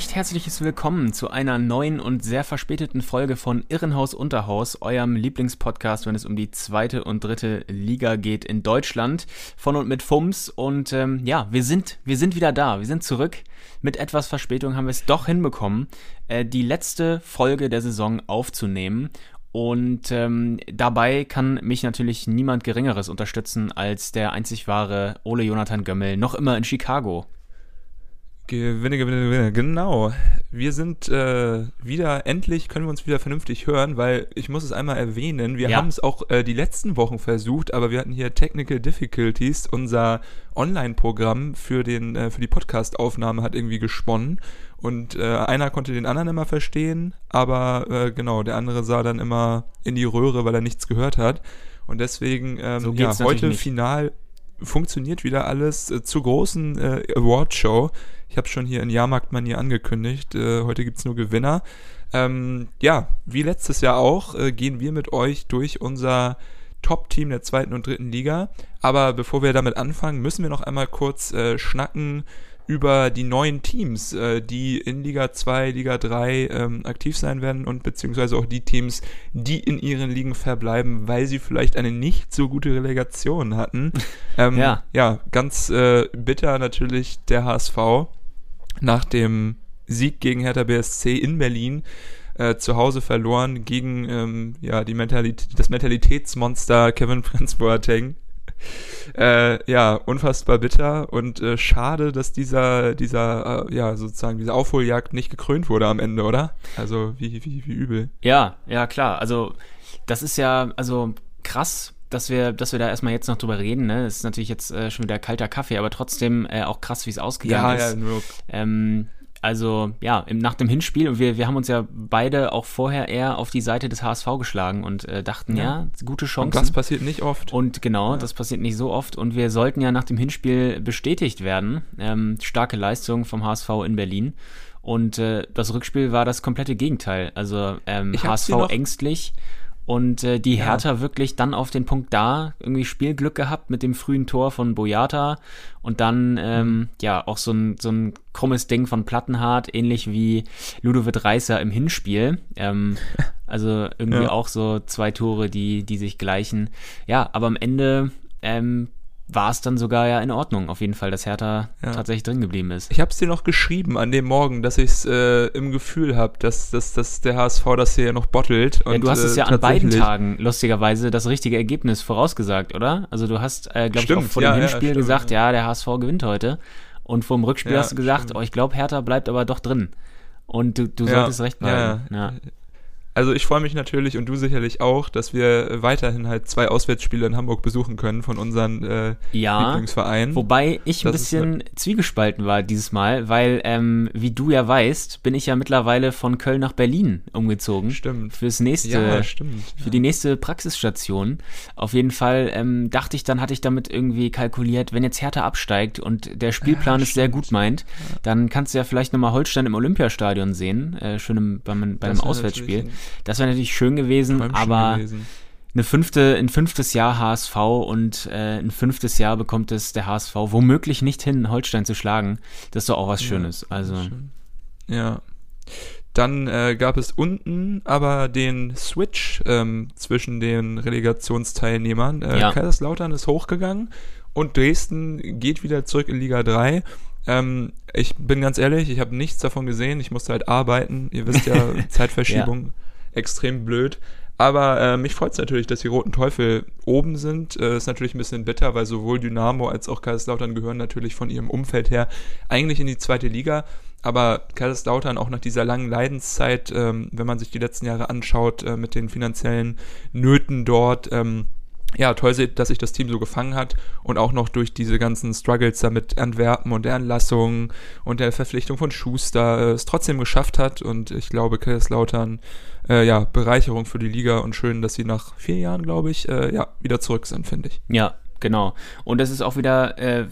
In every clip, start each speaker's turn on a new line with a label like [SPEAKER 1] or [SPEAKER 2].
[SPEAKER 1] recht herzliches Willkommen zu einer neuen und sehr verspäteten Folge von Irrenhaus Unterhaus, eurem Lieblingspodcast, wenn es um die zweite und dritte Liga geht in Deutschland. Von und mit FUMS. Und ähm, ja, wir sind, wir sind wieder da. Wir sind zurück. Mit etwas Verspätung haben wir es doch hinbekommen, äh, die letzte Folge der Saison aufzunehmen. Und ähm, dabei kann mich natürlich niemand Geringeres unterstützen als der einzig wahre Ole Jonathan Gömmel, noch immer in Chicago.
[SPEAKER 2] Gewinne, Gewinne, Gewinne. Genau. Wir sind äh, wieder, endlich können wir uns wieder vernünftig hören, weil ich muss es einmal erwähnen, wir ja. haben es auch äh, die letzten Wochen versucht, aber wir hatten hier Technical Difficulties. Unser Online-Programm für, äh, für die Podcast-Aufnahme hat irgendwie gesponnen und äh, einer konnte den anderen immer verstehen, aber äh, genau, der andere sah dann immer in die Röhre, weil er nichts gehört hat. Und deswegen, ähm, so ja, heute final funktioniert wieder alles äh, zur großen äh, Award-Show. Ich habe schon hier in Jahrmarktmanier angekündigt. Äh, heute gibt's nur Gewinner. Ähm, ja, wie letztes Jahr auch, äh, gehen wir mit euch durch unser Top-Team der zweiten und dritten Liga. Aber bevor wir damit anfangen, müssen wir noch einmal kurz äh, schnacken über die neuen Teams, äh, die in Liga 2, Liga 3 ähm, aktiv sein werden und beziehungsweise auch die Teams, die in ihren Ligen verbleiben, weil sie vielleicht eine nicht so gute Relegation hatten. Ähm, ja. ja, ganz äh, bitter natürlich der HSV nach dem Sieg gegen Hertha BSC in Berlin äh, zu Hause verloren gegen ähm, ja, die Mentalität, das Mentalitätsmonster Kevin Prince Boateng äh, ja, unfassbar bitter und äh, schade, dass dieser, dieser, äh, ja, sozusagen, diese Aufholjagd nicht gekrönt wurde am Ende, oder? Also, wie, wie, wie übel.
[SPEAKER 1] Ja, ja, klar. Also, das ist ja, also krass, dass wir, dass wir da erstmal jetzt noch drüber reden. Ne? Das ist natürlich jetzt äh, schon wieder kalter Kaffee, aber trotzdem äh, auch krass, wie es ausgegangen ja, ist. Ja, nur. Ähm, also ja, im, nach dem Hinspiel, und wir, wir haben uns ja beide auch vorher eher auf die Seite des HSV geschlagen und äh, dachten, ja. ja, gute Chance. Und
[SPEAKER 2] das passiert nicht oft.
[SPEAKER 1] Und genau, ja. das passiert nicht so oft. Und wir sollten ja nach dem Hinspiel bestätigt werden. Ähm, starke Leistung vom HSV in Berlin. Und äh, das Rückspiel war das komplette Gegenteil. Also ähm, HSV ängstlich und äh, die Hertha ja. wirklich dann auf den Punkt da, irgendwie Spielglück gehabt mit dem frühen Tor von Boyata und dann ähm, mhm. ja auch so ein, so ein krummes Ding von Plattenhardt, ähnlich wie Ludovic Reißer im Hinspiel. Ähm, also irgendwie ja. auch so zwei Tore, die, die sich gleichen. Ja, aber am Ende ähm, war es dann sogar ja in Ordnung, auf jeden Fall, dass Hertha ja. tatsächlich drin geblieben ist.
[SPEAKER 2] Ich habe es dir noch geschrieben an dem Morgen, dass ich es äh, im Gefühl habe, dass, dass, dass der HSV das hier noch bottelt.
[SPEAKER 1] Und, ja, du hast es ja äh, an beiden Tagen lustigerweise das richtige Ergebnis vorausgesagt, oder? Also du hast, äh, glaube ich, auch vor ja, dem Hinspiel gesagt, ja, der HSV gewinnt heute. Und vor dem Rückspiel hast du gesagt, stimmt. oh, ich glaube, Hertha bleibt aber doch drin. Und du, du solltest recht behalten.
[SPEAKER 2] Ja. Also ich freue mich natürlich und du sicherlich auch, dass wir weiterhin halt zwei Auswärtsspiele in Hamburg besuchen können von unseren äh, ja, Lieblingsvereinen.
[SPEAKER 1] Wobei ich ein das bisschen zwiegespalten war dieses Mal, weil wie du ja weißt, bin ich ja mittlerweile von Köln nach Berlin umgezogen.
[SPEAKER 2] Stimmt.
[SPEAKER 1] Fürs nächste, ja, stimmt, für ja. die nächste Praxisstation. Auf jeden Fall ähm, dachte ich, dann hatte ich damit irgendwie kalkuliert, wenn jetzt Hertha absteigt und der Spielplan es sehr gut meint, dann kannst du ja vielleicht nochmal Holstein im Olympiastadion sehen, äh, schön im, bei, bei einem Auswärtsspiel. Das wäre natürlich schön gewesen, aber gewesen. eine fünfte, ein fünftes Jahr HSV und äh, ein fünftes Jahr bekommt es der HSV womöglich nicht hin, Holstein zu schlagen. Das ist doch auch was Schönes. Ja, also.
[SPEAKER 2] Ja. Dann äh, gab es unten aber den Switch ähm, zwischen den Relegationsteilnehmern. Äh, ja. Kaiserslautern ist hochgegangen und Dresden geht wieder zurück in Liga 3. Ähm, ich bin ganz ehrlich, ich habe nichts davon gesehen. Ich musste halt arbeiten. Ihr wisst ja, Zeitverschiebung. ja extrem blöd. Aber äh, mich freut es natürlich, dass die Roten Teufel oben sind. Äh, ist natürlich ein bisschen bitter, weil sowohl Dynamo als auch Kaiserslautern gehören natürlich von ihrem Umfeld her eigentlich in die zweite Liga. Aber Kaiserslautern auch nach dieser langen Leidenszeit, ähm, wenn man sich die letzten Jahre anschaut, äh, mit den finanziellen Nöten dort, ähm, ja, toll, dass sich das Team so gefangen hat und auch noch durch diese ganzen Struggles da mit Antwerpen und der Entlassung und der Verpflichtung von Schuster äh, es trotzdem geschafft hat und ich glaube, Kaiserslautern, äh, ja, Bereicherung für die Liga und schön, dass sie nach vier Jahren, glaube ich, äh, ja, wieder zurück sind, finde ich.
[SPEAKER 1] Ja, genau. Und das ist auch wieder äh,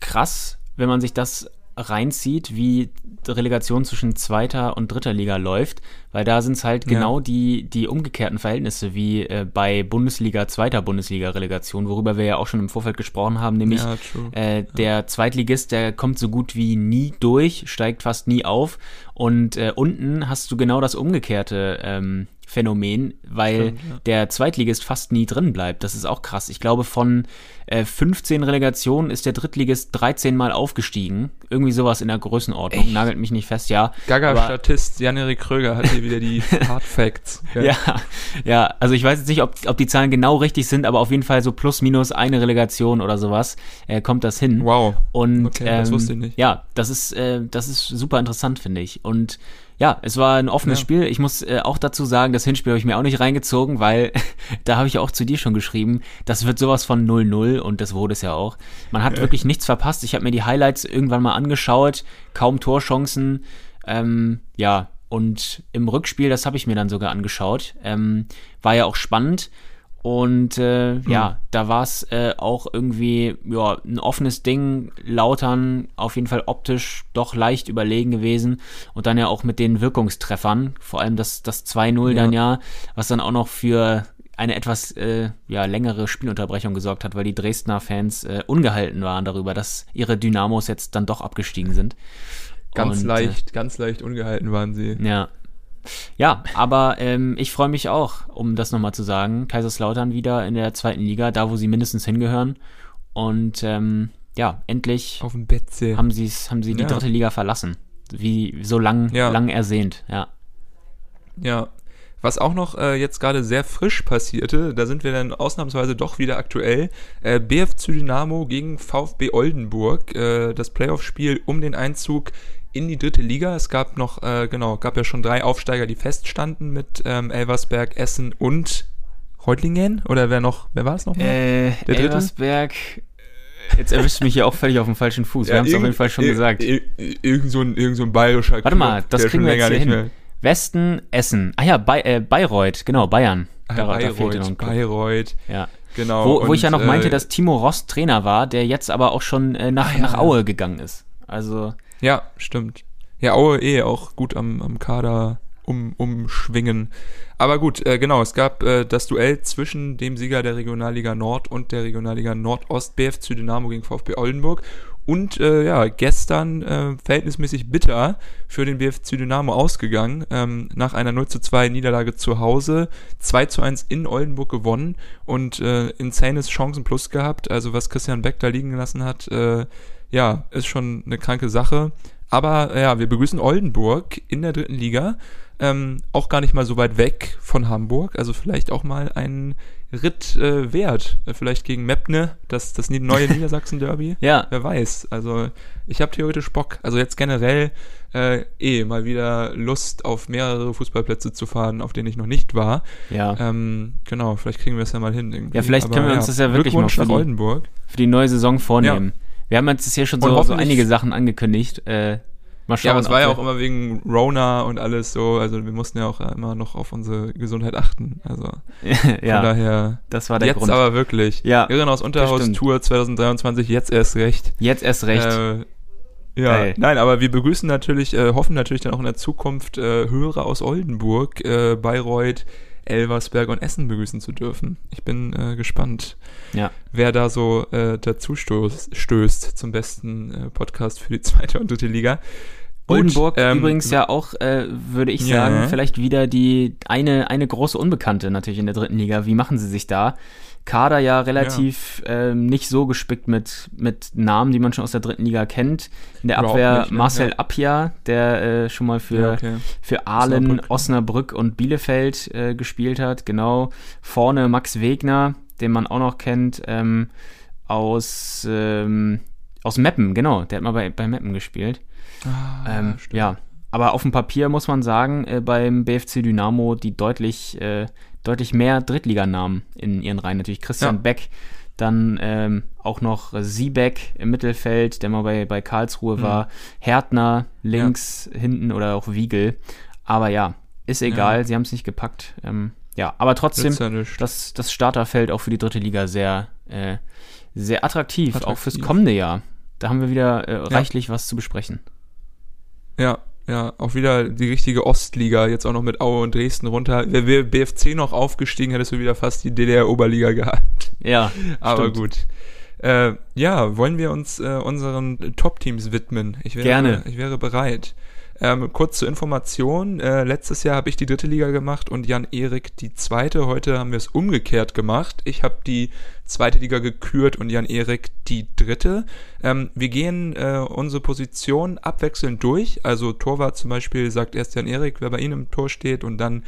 [SPEAKER 1] krass, wenn man sich das reinzieht, wie Relegation zwischen zweiter und dritter Liga läuft, weil da sind es halt ja. genau die, die umgekehrten Verhältnisse wie äh, bei Bundesliga, zweiter Bundesliga-Relegation, worüber wir ja auch schon im Vorfeld gesprochen haben, nämlich ja, äh, der. Zweitligist, der kommt so gut wie nie durch, steigt fast nie auf und äh, unten hast du genau das umgekehrte ähm, Phänomen, weil Stimmt, ja. der Zweitligist fast nie drin bleibt. Das ist auch krass. Ich glaube, von äh, 15 Relegationen ist der Drittligist 13 Mal aufgestiegen. Irgendwie sowas in der Größenordnung. Echt? Nagelt mich nicht fest, ja.
[SPEAKER 2] Gaga-Statist Jan-Erik Kröger hat hier wieder die Hard Facts.
[SPEAKER 1] Ja. ja. ja, also ich weiß jetzt nicht, ob, ob die Zahlen genau richtig sind, aber auf jeden Fall so plus minus eine Relegation oder sowas äh, kommt das hin.
[SPEAKER 2] Wow.
[SPEAKER 1] Und okay, ähm, das wusste ich nicht. Ja, das ist, äh, das ist super interessant, finde ich. Und ja, es war ein offenes ja. Spiel. Ich muss äh, auch dazu sagen, das Hinspiel habe ich mir auch nicht reingezogen, weil da habe ich auch zu dir schon geschrieben, das wird sowas von 0-0 und das wurde es ja auch. Man hat ja. wirklich nichts verpasst. Ich habe mir die Highlights irgendwann mal angeschaut, kaum Torchancen. Ähm, ja, und im Rückspiel, das habe ich mir dann sogar angeschaut, ähm, war ja auch spannend. Und äh, mhm. ja, da war es äh, auch irgendwie ja, ein offenes Ding. Lautern auf jeden Fall optisch doch leicht überlegen gewesen. Und dann ja auch mit den Wirkungstreffern, vor allem das, das 2-0 ja. dann ja, was dann auch noch für eine etwas äh, ja, längere Spielunterbrechung gesorgt hat, weil die Dresdner Fans äh, ungehalten waren darüber, dass ihre Dynamos jetzt dann doch abgestiegen sind.
[SPEAKER 2] Ganz Und, leicht, ganz leicht ungehalten waren sie.
[SPEAKER 1] Ja, ja, aber ähm, ich freue mich auch, um das nochmal zu sagen, Kaiserslautern wieder in der zweiten Liga, da wo sie mindestens hingehören. Und ähm, ja, endlich
[SPEAKER 2] Auf dem Betze.
[SPEAKER 1] haben, sie's, haben sie die ja. dritte Liga verlassen. Wie so lang, ja. lang ersehnt, ja.
[SPEAKER 2] Ja. Was auch noch äh, jetzt gerade sehr frisch passierte, da sind wir dann ausnahmsweise doch wieder aktuell. Äh, BFC Dynamo gegen VfB Oldenburg. Äh, das Playoff-Spiel um den Einzug in die dritte Liga. Es gab noch, äh, genau, gab ja schon drei Aufsteiger, die feststanden mit ähm, Elversberg, Essen und Reutlingen. Oder wer noch, wer war es noch?
[SPEAKER 1] Äh, Der dritte? Elversberg. Jetzt erwischt mich hier auch völlig auf dem falschen Fuß. Wir ja, haben es auf jeden Fall schon gesagt.
[SPEAKER 2] Irgend so ein, irgend so ein bayerischer
[SPEAKER 1] Warte mal, das kriegen wir jetzt hier hin. Mehr. Westen, Essen. Ah ja, Be äh, Bayreuth, genau, Bayern.
[SPEAKER 2] Ah, da, Bayreuth, da Bayreuth.
[SPEAKER 1] Ja. Genau. Wo, wo und, ich ja noch meinte, äh, dass Timo Rost Trainer war, der jetzt aber auch schon äh, nach, ah, ja, nach Aue gegangen ist. Also.
[SPEAKER 2] Ja, stimmt. Ja, Aue eh auch gut am, am Kader um, umschwingen. Aber gut, äh, genau, es gab äh, das Duell zwischen dem Sieger der Regionalliga Nord und der Regionalliga Nordost, BFC Dynamo gegen VfB Oldenburg. Und äh, ja, gestern äh, verhältnismäßig bitter für den BFC Dynamo ausgegangen. Ähm, nach einer 0 zu 2 Niederlage zu Hause, 2 zu 1 in Oldenburg gewonnen und äh, insanes Chancenplus gehabt. Also was Christian Beck da liegen gelassen hat, äh, ja, ist schon eine kranke Sache. Aber ja, wir begrüßen Oldenburg in der dritten Liga. Ähm, auch gar nicht mal so weit weg von Hamburg. Also vielleicht auch mal ein Ritt äh, wert. Vielleicht gegen Mepne, das, das neue Niedersachsen-Derby.
[SPEAKER 1] ja.
[SPEAKER 2] Wer weiß. Also ich habe theoretisch Bock. Also jetzt generell äh, eh mal wieder Lust auf mehrere Fußballplätze zu fahren, auf denen ich noch nicht war.
[SPEAKER 1] Ja.
[SPEAKER 2] Ähm, genau, vielleicht kriegen wir es ja mal hin.
[SPEAKER 1] Irgendwie. Ja, vielleicht Aber, können wir uns ja, das ja wirklich mal für die, für die neue Saison vornehmen. Ja. Wir haben jetzt hier schon so, so einige Sachen angekündigt. Äh,
[SPEAKER 2] mal schauen. Ja, aber es war ja auch immer wegen Rona und alles so. Also wir mussten ja auch immer noch auf unsere Gesundheit achten. Also
[SPEAKER 1] ja, von daher. Das war der
[SPEAKER 2] jetzt
[SPEAKER 1] Grund.
[SPEAKER 2] Jetzt aber wirklich.
[SPEAKER 1] Ja.
[SPEAKER 2] Irren aus Unterhaus Tour 2023. Jetzt erst recht.
[SPEAKER 1] Jetzt erst recht. Äh,
[SPEAKER 2] ja, Geil. nein, aber wir begrüßen natürlich, äh, hoffen natürlich dann auch in der Zukunft äh, Hörer aus Oldenburg, äh, Bayreuth, Elversberg und Essen begrüßen zu dürfen. Ich bin äh, gespannt,
[SPEAKER 1] ja.
[SPEAKER 2] wer da so äh, dazu stößt, stößt zum besten äh, Podcast für die zweite und dritte Liga.
[SPEAKER 1] Oldenburg ähm, übrigens ja auch, äh, würde ich sagen, ja. vielleicht wieder die eine, eine große Unbekannte natürlich in der dritten Liga. Wie machen sie sich da? Kader ja relativ ja. Ähm, nicht so gespickt mit, mit Namen, die man schon aus der dritten Liga kennt. In der Abwehr nicht? Marcel ja. Appia, der äh, schon mal für, ja, okay. für Ahlen, Osnabrück, Osnabrück und Bielefeld äh, gespielt hat. Genau. Vorne Max Wegner, den man auch noch kennt, ähm, aus, ähm, aus Meppen, genau. Der hat mal bei, bei Meppen gespielt. Ah, ähm, ja, aber auf dem Papier muss man sagen, äh, beim BFC Dynamo die deutlich, äh, deutlich mehr Drittliganamen in ihren Reihen. Natürlich Christian ja. Beck, dann ähm, auch noch Siebeck im Mittelfeld, der mal bei, bei Karlsruhe mhm. war, Härtner links ja. hinten oder auch Wiegel. Aber ja, ist egal, ja. sie haben es nicht gepackt. Ähm, ja, aber trotzdem, das, das Starterfeld auch für die dritte Liga sehr, äh, sehr attraktiv, attraktiv, auch fürs kommende Jahr. Da haben wir wieder äh, reichlich was zu besprechen.
[SPEAKER 2] Ja, ja, auch wieder die richtige Ostliga, jetzt auch noch mit Aue und Dresden runter. Wäre BFC noch aufgestiegen, hättest du wieder fast die DDR-Oberliga gehabt.
[SPEAKER 1] Ja,
[SPEAKER 2] aber stimmt. gut. Äh, ja, wollen wir uns äh, unseren Top-Teams widmen?
[SPEAKER 1] Ich wäre, Gerne.
[SPEAKER 2] Ich wäre bereit. Ähm, kurz zur Information, äh, letztes Jahr habe ich die dritte Liga gemacht und Jan-Erik die zweite. Heute haben wir es umgekehrt gemacht. Ich habe die zweite Liga gekürt und Jan-Erik die dritte. Ähm, wir gehen äh, unsere Position abwechselnd durch. Also Torwart zum Beispiel sagt erst Jan-Erik, wer bei Ihnen im Tor steht und dann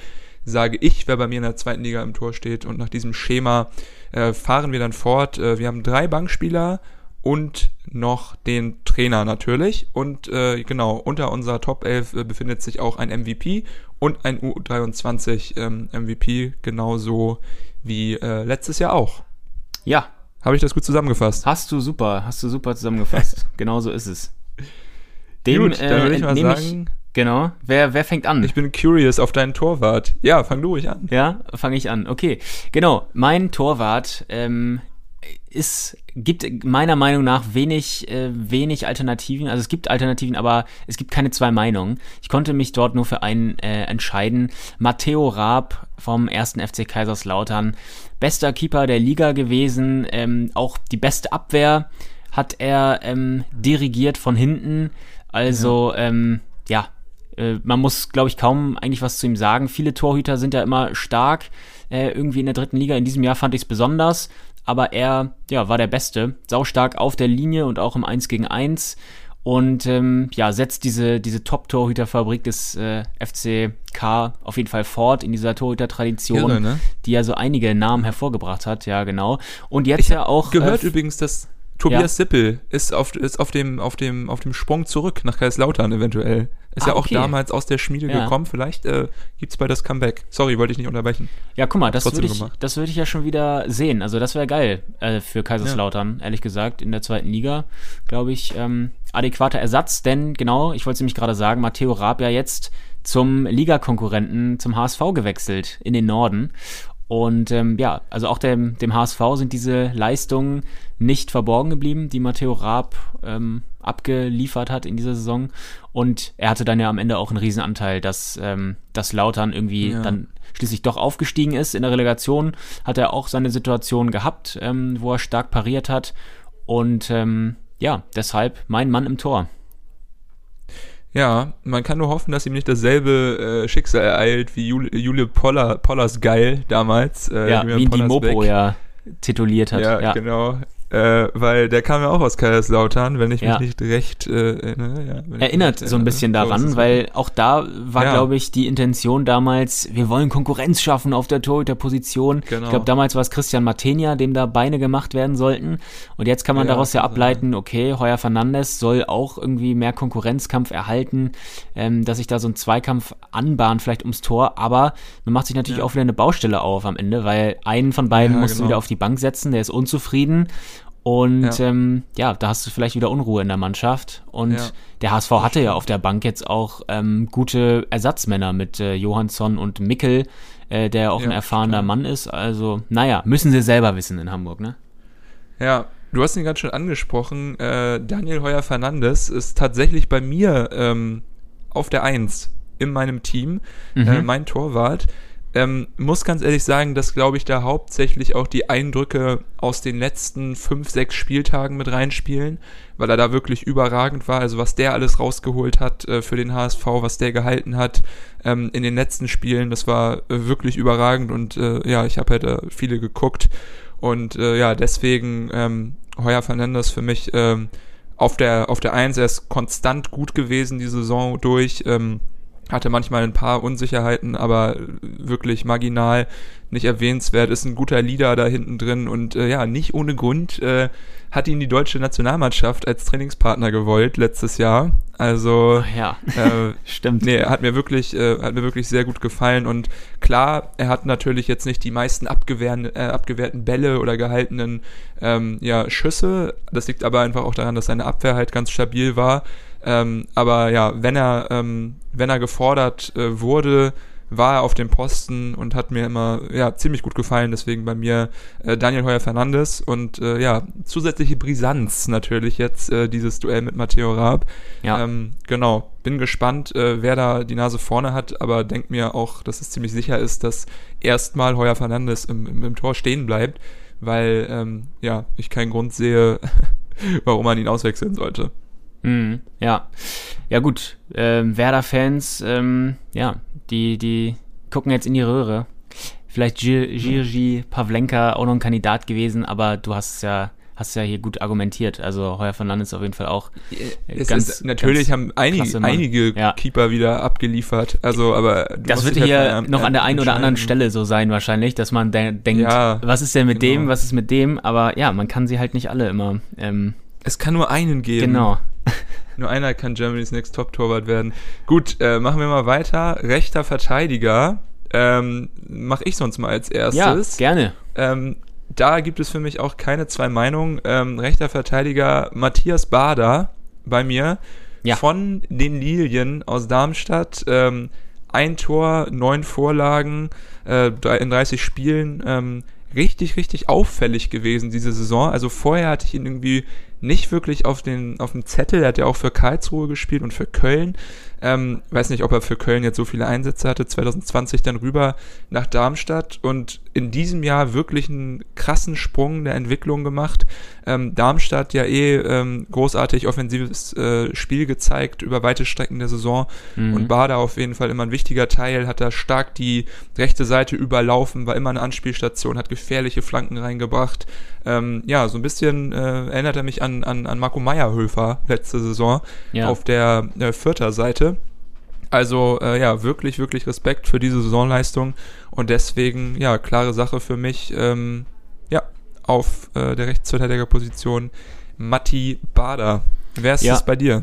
[SPEAKER 2] sage ich, wer bei mir in der zweiten Liga im Tor steht. Und nach diesem Schema äh, fahren wir dann fort. Äh, wir haben drei Bankspieler und noch den Trainer natürlich. Und äh, genau, unter unserer Top 11 äh, befindet sich auch ein MVP und ein U23 ähm, MVP, genauso wie äh, letztes Jahr auch.
[SPEAKER 1] Ja.
[SPEAKER 2] Habe ich das gut zusammengefasst?
[SPEAKER 1] Hast du super, hast du super zusammengefasst. genau so ist es.
[SPEAKER 2] Dem, gut, dann würde ich mal sagen. Ich,
[SPEAKER 1] genau. Wer, wer fängt an?
[SPEAKER 2] Ich bin curious auf deinen Torwart. Ja, fang du ruhig an.
[SPEAKER 1] Ja, fange ich an. Okay. Genau. Mein Torwart ähm, ist, gibt meiner Meinung nach wenig, äh, wenig Alternativen. Also es gibt Alternativen, aber es gibt keine zwei Meinungen. Ich konnte mich dort nur für einen äh, entscheiden. Matteo Raab vom ersten FC Kaiserslautern. Bester Keeper der Liga gewesen. Ähm, auch die beste Abwehr hat er ähm, dirigiert von hinten. Also, ja, ähm, ja äh, man muss, glaube ich, kaum eigentlich was zu ihm sagen. Viele Torhüter sind ja immer stark äh, irgendwie in der dritten Liga. In diesem Jahr fand ich es besonders aber er ja, war der Beste, saustark auf der Linie und auch im 1 gegen 1 und ähm, ja, setzt diese, diese Top-Torhüterfabrik des äh, FCK auf jeden Fall fort in dieser Torhüter-Tradition, ne? die ja so einige Namen hervorgebracht hat, ja genau. Und jetzt ich ja auch.
[SPEAKER 2] Gehört äh, übrigens, dass Tobias ja. Sippel ist auf, ist auf dem, auf dem, auf dem Sprung zurück nach Kaiserslautern eventuell. Ist ah, ja auch okay. damals aus der Schmiede ja. gekommen. Vielleicht äh, es bald das Comeback. Sorry, wollte ich nicht unterbrechen.
[SPEAKER 1] Ja, guck mal, das würde ich, das würde ich ja schon wieder sehen. Also das wäre geil äh, für Kaiserslautern, ja. ehrlich gesagt, in der zweiten Liga, glaube ich, ähm, adäquater Ersatz. Denn genau, ich wollte es nämlich gerade sagen, Matteo Raab ja jetzt zum Ligakonkurrenten, zum HSV gewechselt in den Norden. Und ähm, ja, also auch dem, dem HSV sind diese Leistungen nicht verborgen geblieben, die Matteo Raab ähm, abgeliefert hat in dieser Saison. Und er hatte dann ja am Ende auch einen Riesenanteil, dass, ähm, dass Lautern irgendwie ja. dann schließlich doch aufgestiegen ist. In der Relegation hat er auch seine Situation gehabt, ähm, wo er stark pariert hat. Und ähm, ja, deshalb mein Mann im Tor.
[SPEAKER 2] Ja, man kann nur hoffen, dass ihm nicht dasselbe äh, Schicksal ereilt wie Jule, Jule Poller, Pollers Geil damals.
[SPEAKER 1] Äh, ja, wie die Mopo ja tituliert hat.
[SPEAKER 2] Ja, ja. genau äh, weil der kam ja auch aus Kaiserslautern, wenn ich ja. mich nicht recht äh,
[SPEAKER 1] ne, ja, erinnert so ein bisschen daran, so weil auch da war, ja. glaube ich, die Intention damals, wir wollen Konkurrenz schaffen auf der Torhüterposition. Genau. Ich glaube, damals war es Christian Martenia, dem da Beine gemacht werden sollten. Und jetzt kann man daraus ja ableiten, okay, Heuer Fernandes soll auch irgendwie mehr Konkurrenzkampf erhalten, ähm, dass sich da so ein Zweikampf anbahnt, vielleicht ums Tor. Aber man macht sich natürlich auch wieder eine Baustelle auf am Ende, weil einen von beiden musst genau. du wieder auf die Bank setzen, der ist unzufrieden. Und ja. Ähm, ja, da hast du vielleicht wieder Unruhe in der Mannschaft. Und ja. der HSV hatte ja auf der Bank jetzt auch ähm, gute Ersatzmänner mit äh, Johansson und Mickel, äh, der auch ja, ein erfahrener klar. Mann ist. Also, naja, müssen sie selber wissen in Hamburg, ne?
[SPEAKER 2] Ja, du hast ihn gerade schon angesprochen. Äh, Daniel Heuer Fernandes ist tatsächlich bei mir ähm, auf der Eins in meinem Team, mhm. Äh, mein Torwart. Ähm, muss ganz ehrlich sagen, dass, glaube ich, da hauptsächlich auch die Eindrücke aus den letzten fünf, sechs Spieltagen mit reinspielen, weil er da wirklich überragend war. Also was der alles rausgeholt hat äh, für den HSV, was der gehalten hat ähm, in den letzten Spielen, das war äh, wirklich überragend und äh, ja, ich habe halt äh, viele geguckt und äh, ja, deswegen ähm, Heuer Fernandes für mich ähm, auf der auf der Eins, er ist konstant gut gewesen die Saison durch. Ähm, hatte manchmal ein paar Unsicherheiten, aber wirklich marginal, nicht erwähnenswert, ist ein guter Leader da hinten drin und äh, ja, nicht ohne Grund äh, hat ihn die deutsche Nationalmannschaft als Trainingspartner gewollt letztes Jahr. Also
[SPEAKER 1] Ach ja,
[SPEAKER 2] äh, stimmt. Nee, hat mir wirklich, äh, hat mir wirklich sehr gut gefallen und klar, er hat natürlich jetzt nicht die meisten abgewehrten, äh, abgewehrten Bälle oder gehaltenen ähm, ja, Schüsse. Das liegt aber einfach auch daran, dass seine Abwehr halt ganz stabil war. Ähm, aber ja, wenn er, ähm, wenn er gefordert äh, wurde, war er auf dem Posten und hat mir immer ja ziemlich gut gefallen. Deswegen bei mir äh, Daniel Heuer Fernandes und äh, ja zusätzliche Brisanz natürlich jetzt äh, dieses Duell mit Matteo Raab. Ja. Ähm, genau, bin gespannt, äh, wer da die Nase vorne hat, aber denk mir auch, dass es ziemlich sicher ist, dass erstmal Heuer Fernandes im, im, im Tor stehen bleibt, weil ähm, ja ich keinen Grund sehe, warum man ihn auswechseln sollte.
[SPEAKER 1] Mhm, ja, ja gut. Ähm, Werder-Fans, ähm, ja, die, die gucken jetzt in die Röhre. Vielleicht Jirgi Pavlenka auch noch ein Kandidat gewesen, aber du hast ja hast ja hier gut argumentiert. Also Heuer von Landes auf jeden Fall auch.
[SPEAKER 2] Es ganz, ist, natürlich ganz haben einige, einige ja. Keeper wieder abgeliefert. Also, aber
[SPEAKER 1] das wird hier halt noch an der einen oder anderen Stelle so sein wahrscheinlich, dass man de denkt, ja, was ist denn mit genau. dem, was ist mit dem? Aber ja, man kann sie halt nicht alle immer. Ähm,
[SPEAKER 2] es kann nur einen geben.
[SPEAKER 1] Genau.
[SPEAKER 2] Nur einer kann Germany's Next Top Torwart werden. Gut, äh, machen wir mal weiter. Rechter Verteidiger. Ähm, Mache ich sonst mal als erstes.
[SPEAKER 1] Ja, gerne.
[SPEAKER 2] Ähm, da gibt es für mich auch keine zwei Meinungen. Ähm, rechter Verteidiger Matthias Bader bei mir ja. von den Lilien aus Darmstadt. Ähm, ein Tor, neun Vorlagen äh, in 30 Spielen. Ähm, richtig, richtig auffällig gewesen diese Saison. Also vorher hatte ich ihn irgendwie nicht wirklich auf, den, auf dem Zettel. Er hat ja auch für Karlsruhe gespielt und für Köln. Ähm, weiß nicht, ob er für Köln jetzt so viele Einsätze hatte. 2020 dann rüber nach Darmstadt und in diesem Jahr wirklich einen krassen Sprung der Entwicklung gemacht. Ähm, Darmstadt ja eh ähm, großartig offensives äh, Spiel gezeigt über weite Strecken der Saison mhm. und Bader auf jeden Fall immer ein wichtiger Teil, hat da stark die rechte Seite überlaufen, war immer eine Anspielstation, hat gefährliche Flanken reingebracht. Ähm, ja, so ein bisschen äh, erinnert er mich an, an, an Marco Meyerhöfer letzte Saison ja. auf der äh, Vierter Seite. Also äh, ja, wirklich, wirklich Respekt für diese Saisonleistung und deswegen, ja, klare Sache für mich, ähm, ja, auf äh, der Rechtsverteidigerposition Matti Bader. Wer ist ja. das bei dir?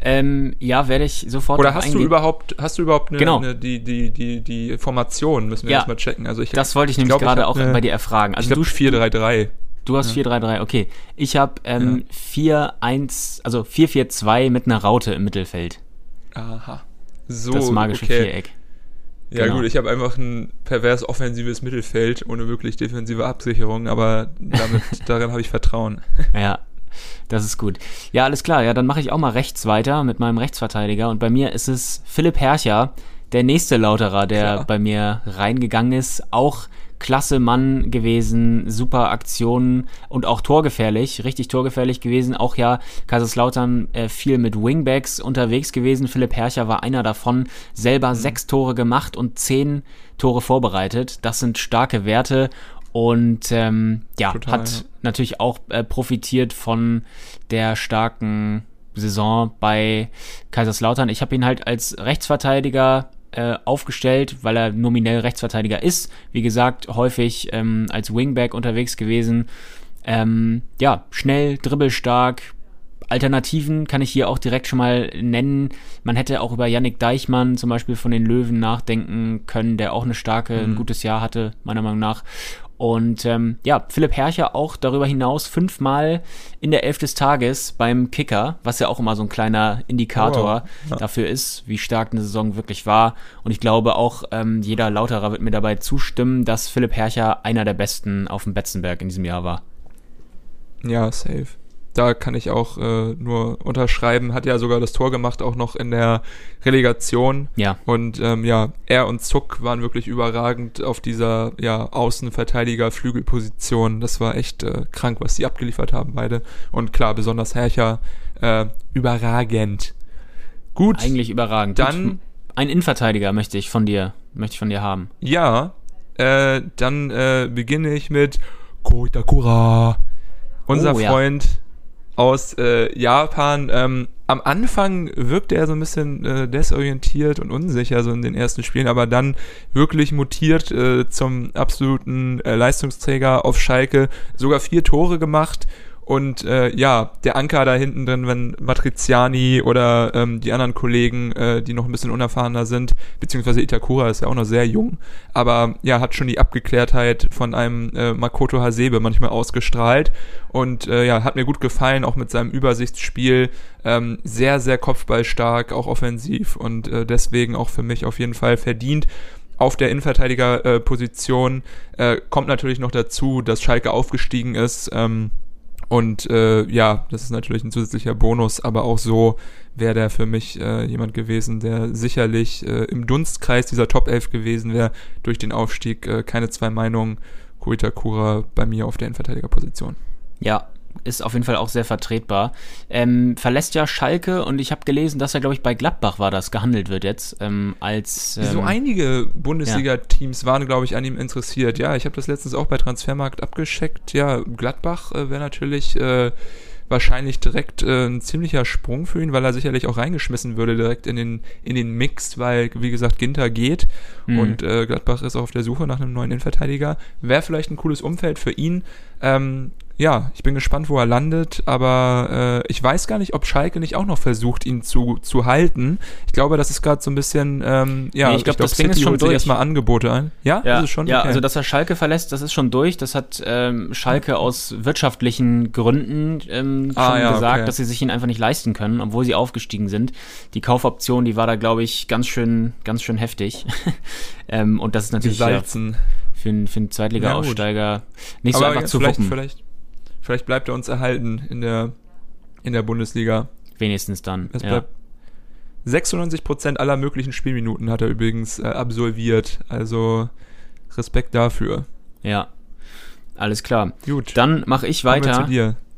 [SPEAKER 1] Ähm, ja, werde ich sofort.
[SPEAKER 2] Oder hast du überhaupt, hast du überhaupt eine, genau. eine, die, die, die, die Formation? Müssen wir ja. jetzt mal checken. Also ich,
[SPEAKER 1] das wollte ich, ich nämlich gerade auch eine, bei dir erfragen.
[SPEAKER 2] Also ich glaube 4-3-3.
[SPEAKER 1] Du hast ja. 4-3-3, okay. Ich habe ähm, ja. 4-1, also 4-4-2 mit einer Raute im Mittelfeld.
[SPEAKER 2] Aha.
[SPEAKER 1] So, das magische okay. Viereck.
[SPEAKER 2] Ja genau. gut, ich habe einfach ein pervers offensives Mittelfeld ohne wirklich defensive Absicherung, aber damit daran habe ich Vertrauen.
[SPEAKER 1] Ja, das ist gut. Ja, alles klar. Ja, dann mache ich auch mal rechts weiter mit meinem Rechtsverteidiger und bei mir ist es Philipp Herrcher, der nächste Lauterer, der Klar. bei mir reingegangen ist, auch klasse Mann gewesen, super Aktionen und auch torgefährlich, richtig torgefährlich gewesen. Auch ja, Kaiserslautern äh, viel mit Wingbacks unterwegs gewesen. Philipp Herrcher war einer davon, selber mhm. sechs Tore gemacht und zehn Tore vorbereitet. Das sind starke Werte und ähm, ja, Total, hat ja. natürlich auch äh, profitiert von der starken Saison bei Kaiserslautern. Ich habe ihn halt als Rechtsverteidiger äh, aufgestellt, weil er nominell Rechtsverteidiger ist. Wie gesagt, häufig ähm, als Wingback unterwegs gewesen. Ähm, ja, schnell, dribbelstark. Alternativen kann ich hier auch direkt schon mal nennen. Man hätte auch über Yannick Deichmann zum Beispiel von den Löwen nachdenken können, der auch eine starke, mhm. ein gutes Jahr hatte, meiner Meinung nach. Und ähm, ja, Philipp Herrcher auch darüber hinaus fünfmal in der Elf des Tages beim Kicker, was ja auch immer so ein kleiner Indikator oh, ja. dafür ist, wie stark eine Saison wirklich war. Und ich glaube auch, ähm, jeder Lauterer wird mir dabei zustimmen, dass Philipp Herrcher einer der besten auf dem Betzenberg in diesem Jahr war.
[SPEAKER 2] Ja, safe da kann ich auch äh, nur unterschreiben. Hat ja sogar das Tor gemacht, auch noch in der Relegation.
[SPEAKER 1] Ja.
[SPEAKER 2] Und ähm, ja, er und Zuck waren wirklich überragend auf dieser ja, Außenverteidiger-Flügelposition. Das war echt äh, krank, was sie abgeliefert haben, beide. Und klar, besonders Hercher, äh, überragend.
[SPEAKER 1] Gut. Eigentlich überragend. Dann. Gut. Ein Innenverteidiger möchte ich von dir, möchte ich von dir haben.
[SPEAKER 2] Ja, äh, dann äh, beginne ich mit Koitakura. Unser oh, Freund, ja aus äh, Japan. Ähm, am Anfang wirkte er so ein bisschen äh, desorientiert und unsicher so in den ersten Spielen, aber dann wirklich mutiert äh, zum absoluten äh, Leistungsträger auf Schalke, sogar vier Tore gemacht und äh, ja, der Anker da hinten drin, wenn Matriziani oder ähm, die anderen Kollegen, äh, die noch ein bisschen unerfahrener sind, beziehungsweise Itakura ist ja auch noch sehr jung, aber ja, hat schon die Abgeklärtheit von einem äh, Makoto Hasebe manchmal ausgestrahlt und äh, ja, hat mir gut gefallen, auch mit seinem Übersichtsspiel, ähm, sehr, sehr kopfballstark, auch offensiv und äh, deswegen auch für mich auf jeden Fall verdient auf der Innenverteidigerposition äh, kommt natürlich noch dazu, dass Schalke aufgestiegen ist. Ähm, und äh, ja, das ist natürlich ein zusätzlicher Bonus, aber auch so wäre der für mich äh, jemand gewesen, der sicherlich äh, im Dunstkreis dieser Top 11 gewesen wäre durch den Aufstieg. Äh, keine zwei Meinungen. Kuitakura bei mir auf der Innenverteidigerposition.
[SPEAKER 1] Ja, ist auf jeden Fall auch sehr vertretbar. Ähm, verlässt ja Schalke und ich habe gelesen, dass er, glaube ich, bei Gladbach war das, gehandelt wird jetzt ähm, als. Ähm,
[SPEAKER 2] so einige Bundesliga-Teams ja. waren, glaube ich, an ihm interessiert. Ja, ich habe das letztens auch bei Transfermarkt abgescheckt. Ja, Gladbach äh, wäre natürlich. Äh, wahrscheinlich direkt äh, ein ziemlicher Sprung für ihn, weil er sicherlich auch reingeschmissen würde direkt in den, in den Mix, weil, wie gesagt, Ginter geht mhm. und äh, Gladbach ist auch auf der Suche nach einem neuen Innenverteidiger. Wäre vielleicht ein cooles Umfeld für ihn. Ähm, ja, ich bin gespannt, wo er landet, aber äh, ich weiß gar nicht, ob Schalke nicht auch noch versucht, ihn zu, zu halten. Ich glaube, das ist gerade so ein bisschen, ähm, ja,
[SPEAKER 1] nee, ich glaube, glaub, das Ding ist schon durch.
[SPEAKER 2] erstmal Angebote ein.
[SPEAKER 1] Ja, ja, ist es schon? Ja, okay. also dass er Schalke verlässt, das ist schon durch. Das hat ähm, Schalke aus wirtschaftlichen Gründen ähm, ah, schon ah, ja, gesagt, okay. dass sie sich ihn einfach nicht leisten können, obwohl sie aufgestiegen sind. Die Kaufoption, die war da, glaube ich, ganz schön, ganz schön heftig. ähm, und das ist natürlich ja, für, für einen Zweitliga-Aufsteiger nicht so einfach zu
[SPEAKER 2] vielleicht, wuppen. Vielleicht Vielleicht bleibt er uns erhalten in der, in der Bundesliga.
[SPEAKER 1] Wenigstens dann.
[SPEAKER 2] Es ja. 96% aller möglichen Spielminuten hat er übrigens äh, absolviert. Also Respekt dafür.
[SPEAKER 1] Ja, alles klar. Gut. Dann mache ich weiter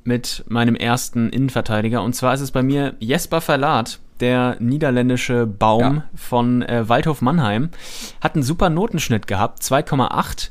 [SPEAKER 1] mit meinem ersten Innenverteidiger. Und zwar ist es bei mir Jesper Verlat, der niederländische Baum ja. von äh, Waldhof Mannheim. Hat einen super Notenschnitt gehabt, 2,8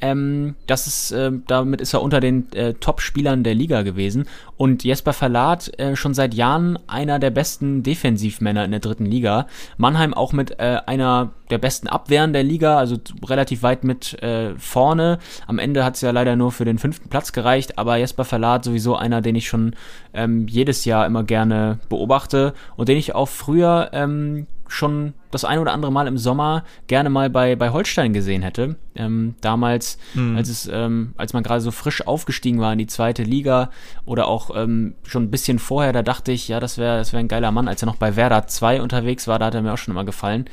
[SPEAKER 1] ähm, das ist, äh, damit ist er unter den äh, Top-Spielern der Liga gewesen. Und Jesper Verlat äh, schon seit Jahren einer der besten Defensivmänner in der dritten Liga. Mannheim auch mit äh, einer der besten Abwehren der Liga, also relativ weit mit äh, vorne. Am Ende hat es ja leider nur für den fünften Platz gereicht, aber Jesper Verlat sowieso einer, den ich schon ähm, jedes Jahr immer gerne beobachte und den ich auch früher ähm, schon das ein oder andere Mal im Sommer gerne mal bei, bei Holstein gesehen hätte. Ähm, damals, mhm. als es, ähm, als man gerade so frisch aufgestiegen war in die zweite Liga oder auch ähm, schon ein bisschen vorher, da dachte ich, ja, das wäre das wär ein geiler Mann. Als er noch bei Werder 2 unterwegs war, da hat er mir auch schon immer gefallen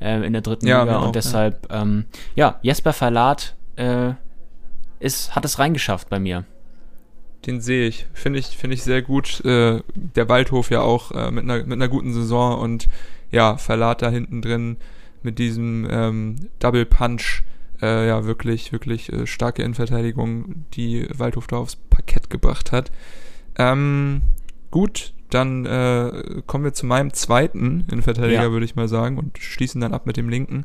[SPEAKER 1] äh, in der dritten ja, Liga. Und auch, deshalb, ja. Ähm, ja, Jesper Verlat äh, ist, hat es reingeschafft bei mir.
[SPEAKER 2] Den sehe ich. Finde ich, finde ich sehr gut. Äh, der Waldhof ja auch äh, mit, einer, mit einer guten Saison und ja, Verlat da hinten drin mit diesem ähm, Double Punch, äh, ja, wirklich, wirklich äh, starke Innenverteidigung, die Waldhof da aufs Parkett gebracht hat. Ähm, gut, dann äh, kommen wir zu meinem zweiten Innenverteidiger, ja. würde ich mal sagen, und schließen dann ab mit dem linken.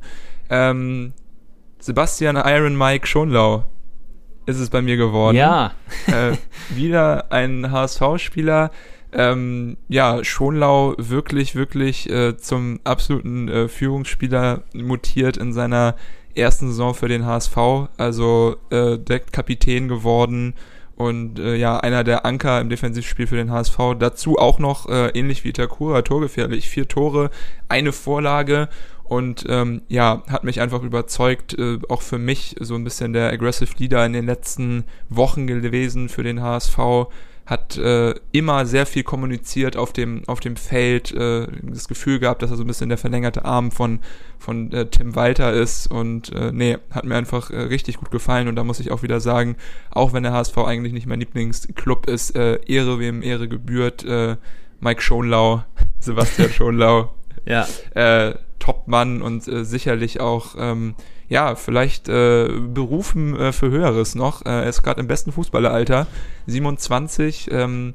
[SPEAKER 2] Ähm, Sebastian Iron Mike Schonlau ist es bei mir geworden.
[SPEAKER 1] Ja.
[SPEAKER 2] äh, wieder ein HSV-Spieler, ähm, ja, Schonlau wirklich, wirklich äh, zum absoluten äh, Führungsspieler mutiert in seiner ersten Saison für den HSV, also äh, direkt Kapitän geworden und äh, ja, einer der Anker im Defensivspiel für den HSV. Dazu auch noch, äh, ähnlich wie Takura, torgefährlich, vier Tore, eine Vorlage und ähm, ja, hat mich einfach überzeugt, äh, auch für mich so ein bisschen der Aggressive Leader in den letzten Wochen gewesen für den HSV hat äh, immer sehr viel kommuniziert auf dem, auf dem Feld, äh, das Gefühl gehabt, dass er so ein bisschen der verlängerte Arm von, von äh, Tim Walter ist. Und äh, nee, hat mir einfach äh, richtig gut gefallen. Und da muss ich auch wieder sagen, auch wenn der HSV eigentlich nicht mein Lieblingsclub ist, äh, Ehre wem Ehre gebührt, äh, Mike Schonlau, Sebastian Schonlau,
[SPEAKER 1] ja.
[SPEAKER 2] äh, Topmann und äh, sicherlich auch ähm, ja, vielleicht äh, berufen äh, für Höheres noch. Äh, er ist gerade im besten Fußballeralter, 27. Ähm,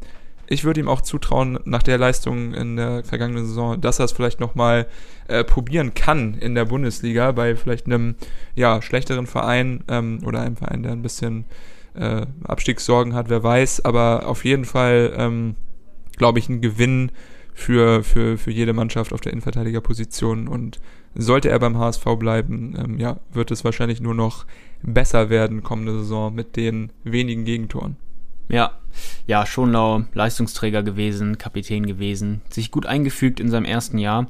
[SPEAKER 2] ich würde ihm auch zutrauen, nach der Leistung in der vergangenen Saison, dass er es vielleicht nochmal äh, probieren kann in der Bundesliga bei vielleicht einem ja, schlechteren Verein ähm, oder einem Verein, der ein bisschen äh, Abstiegssorgen hat, wer weiß. Aber auf jeden Fall, ähm, glaube ich, ein Gewinn für, für, für jede Mannschaft auf der Innenverteidigerposition und sollte er beim HSV bleiben, ähm, ja, wird es wahrscheinlich nur noch besser werden kommende Saison mit den wenigen Gegentoren.
[SPEAKER 1] Ja, ja, Schonlau, Leistungsträger gewesen, Kapitän gewesen, sich gut eingefügt in seinem ersten Jahr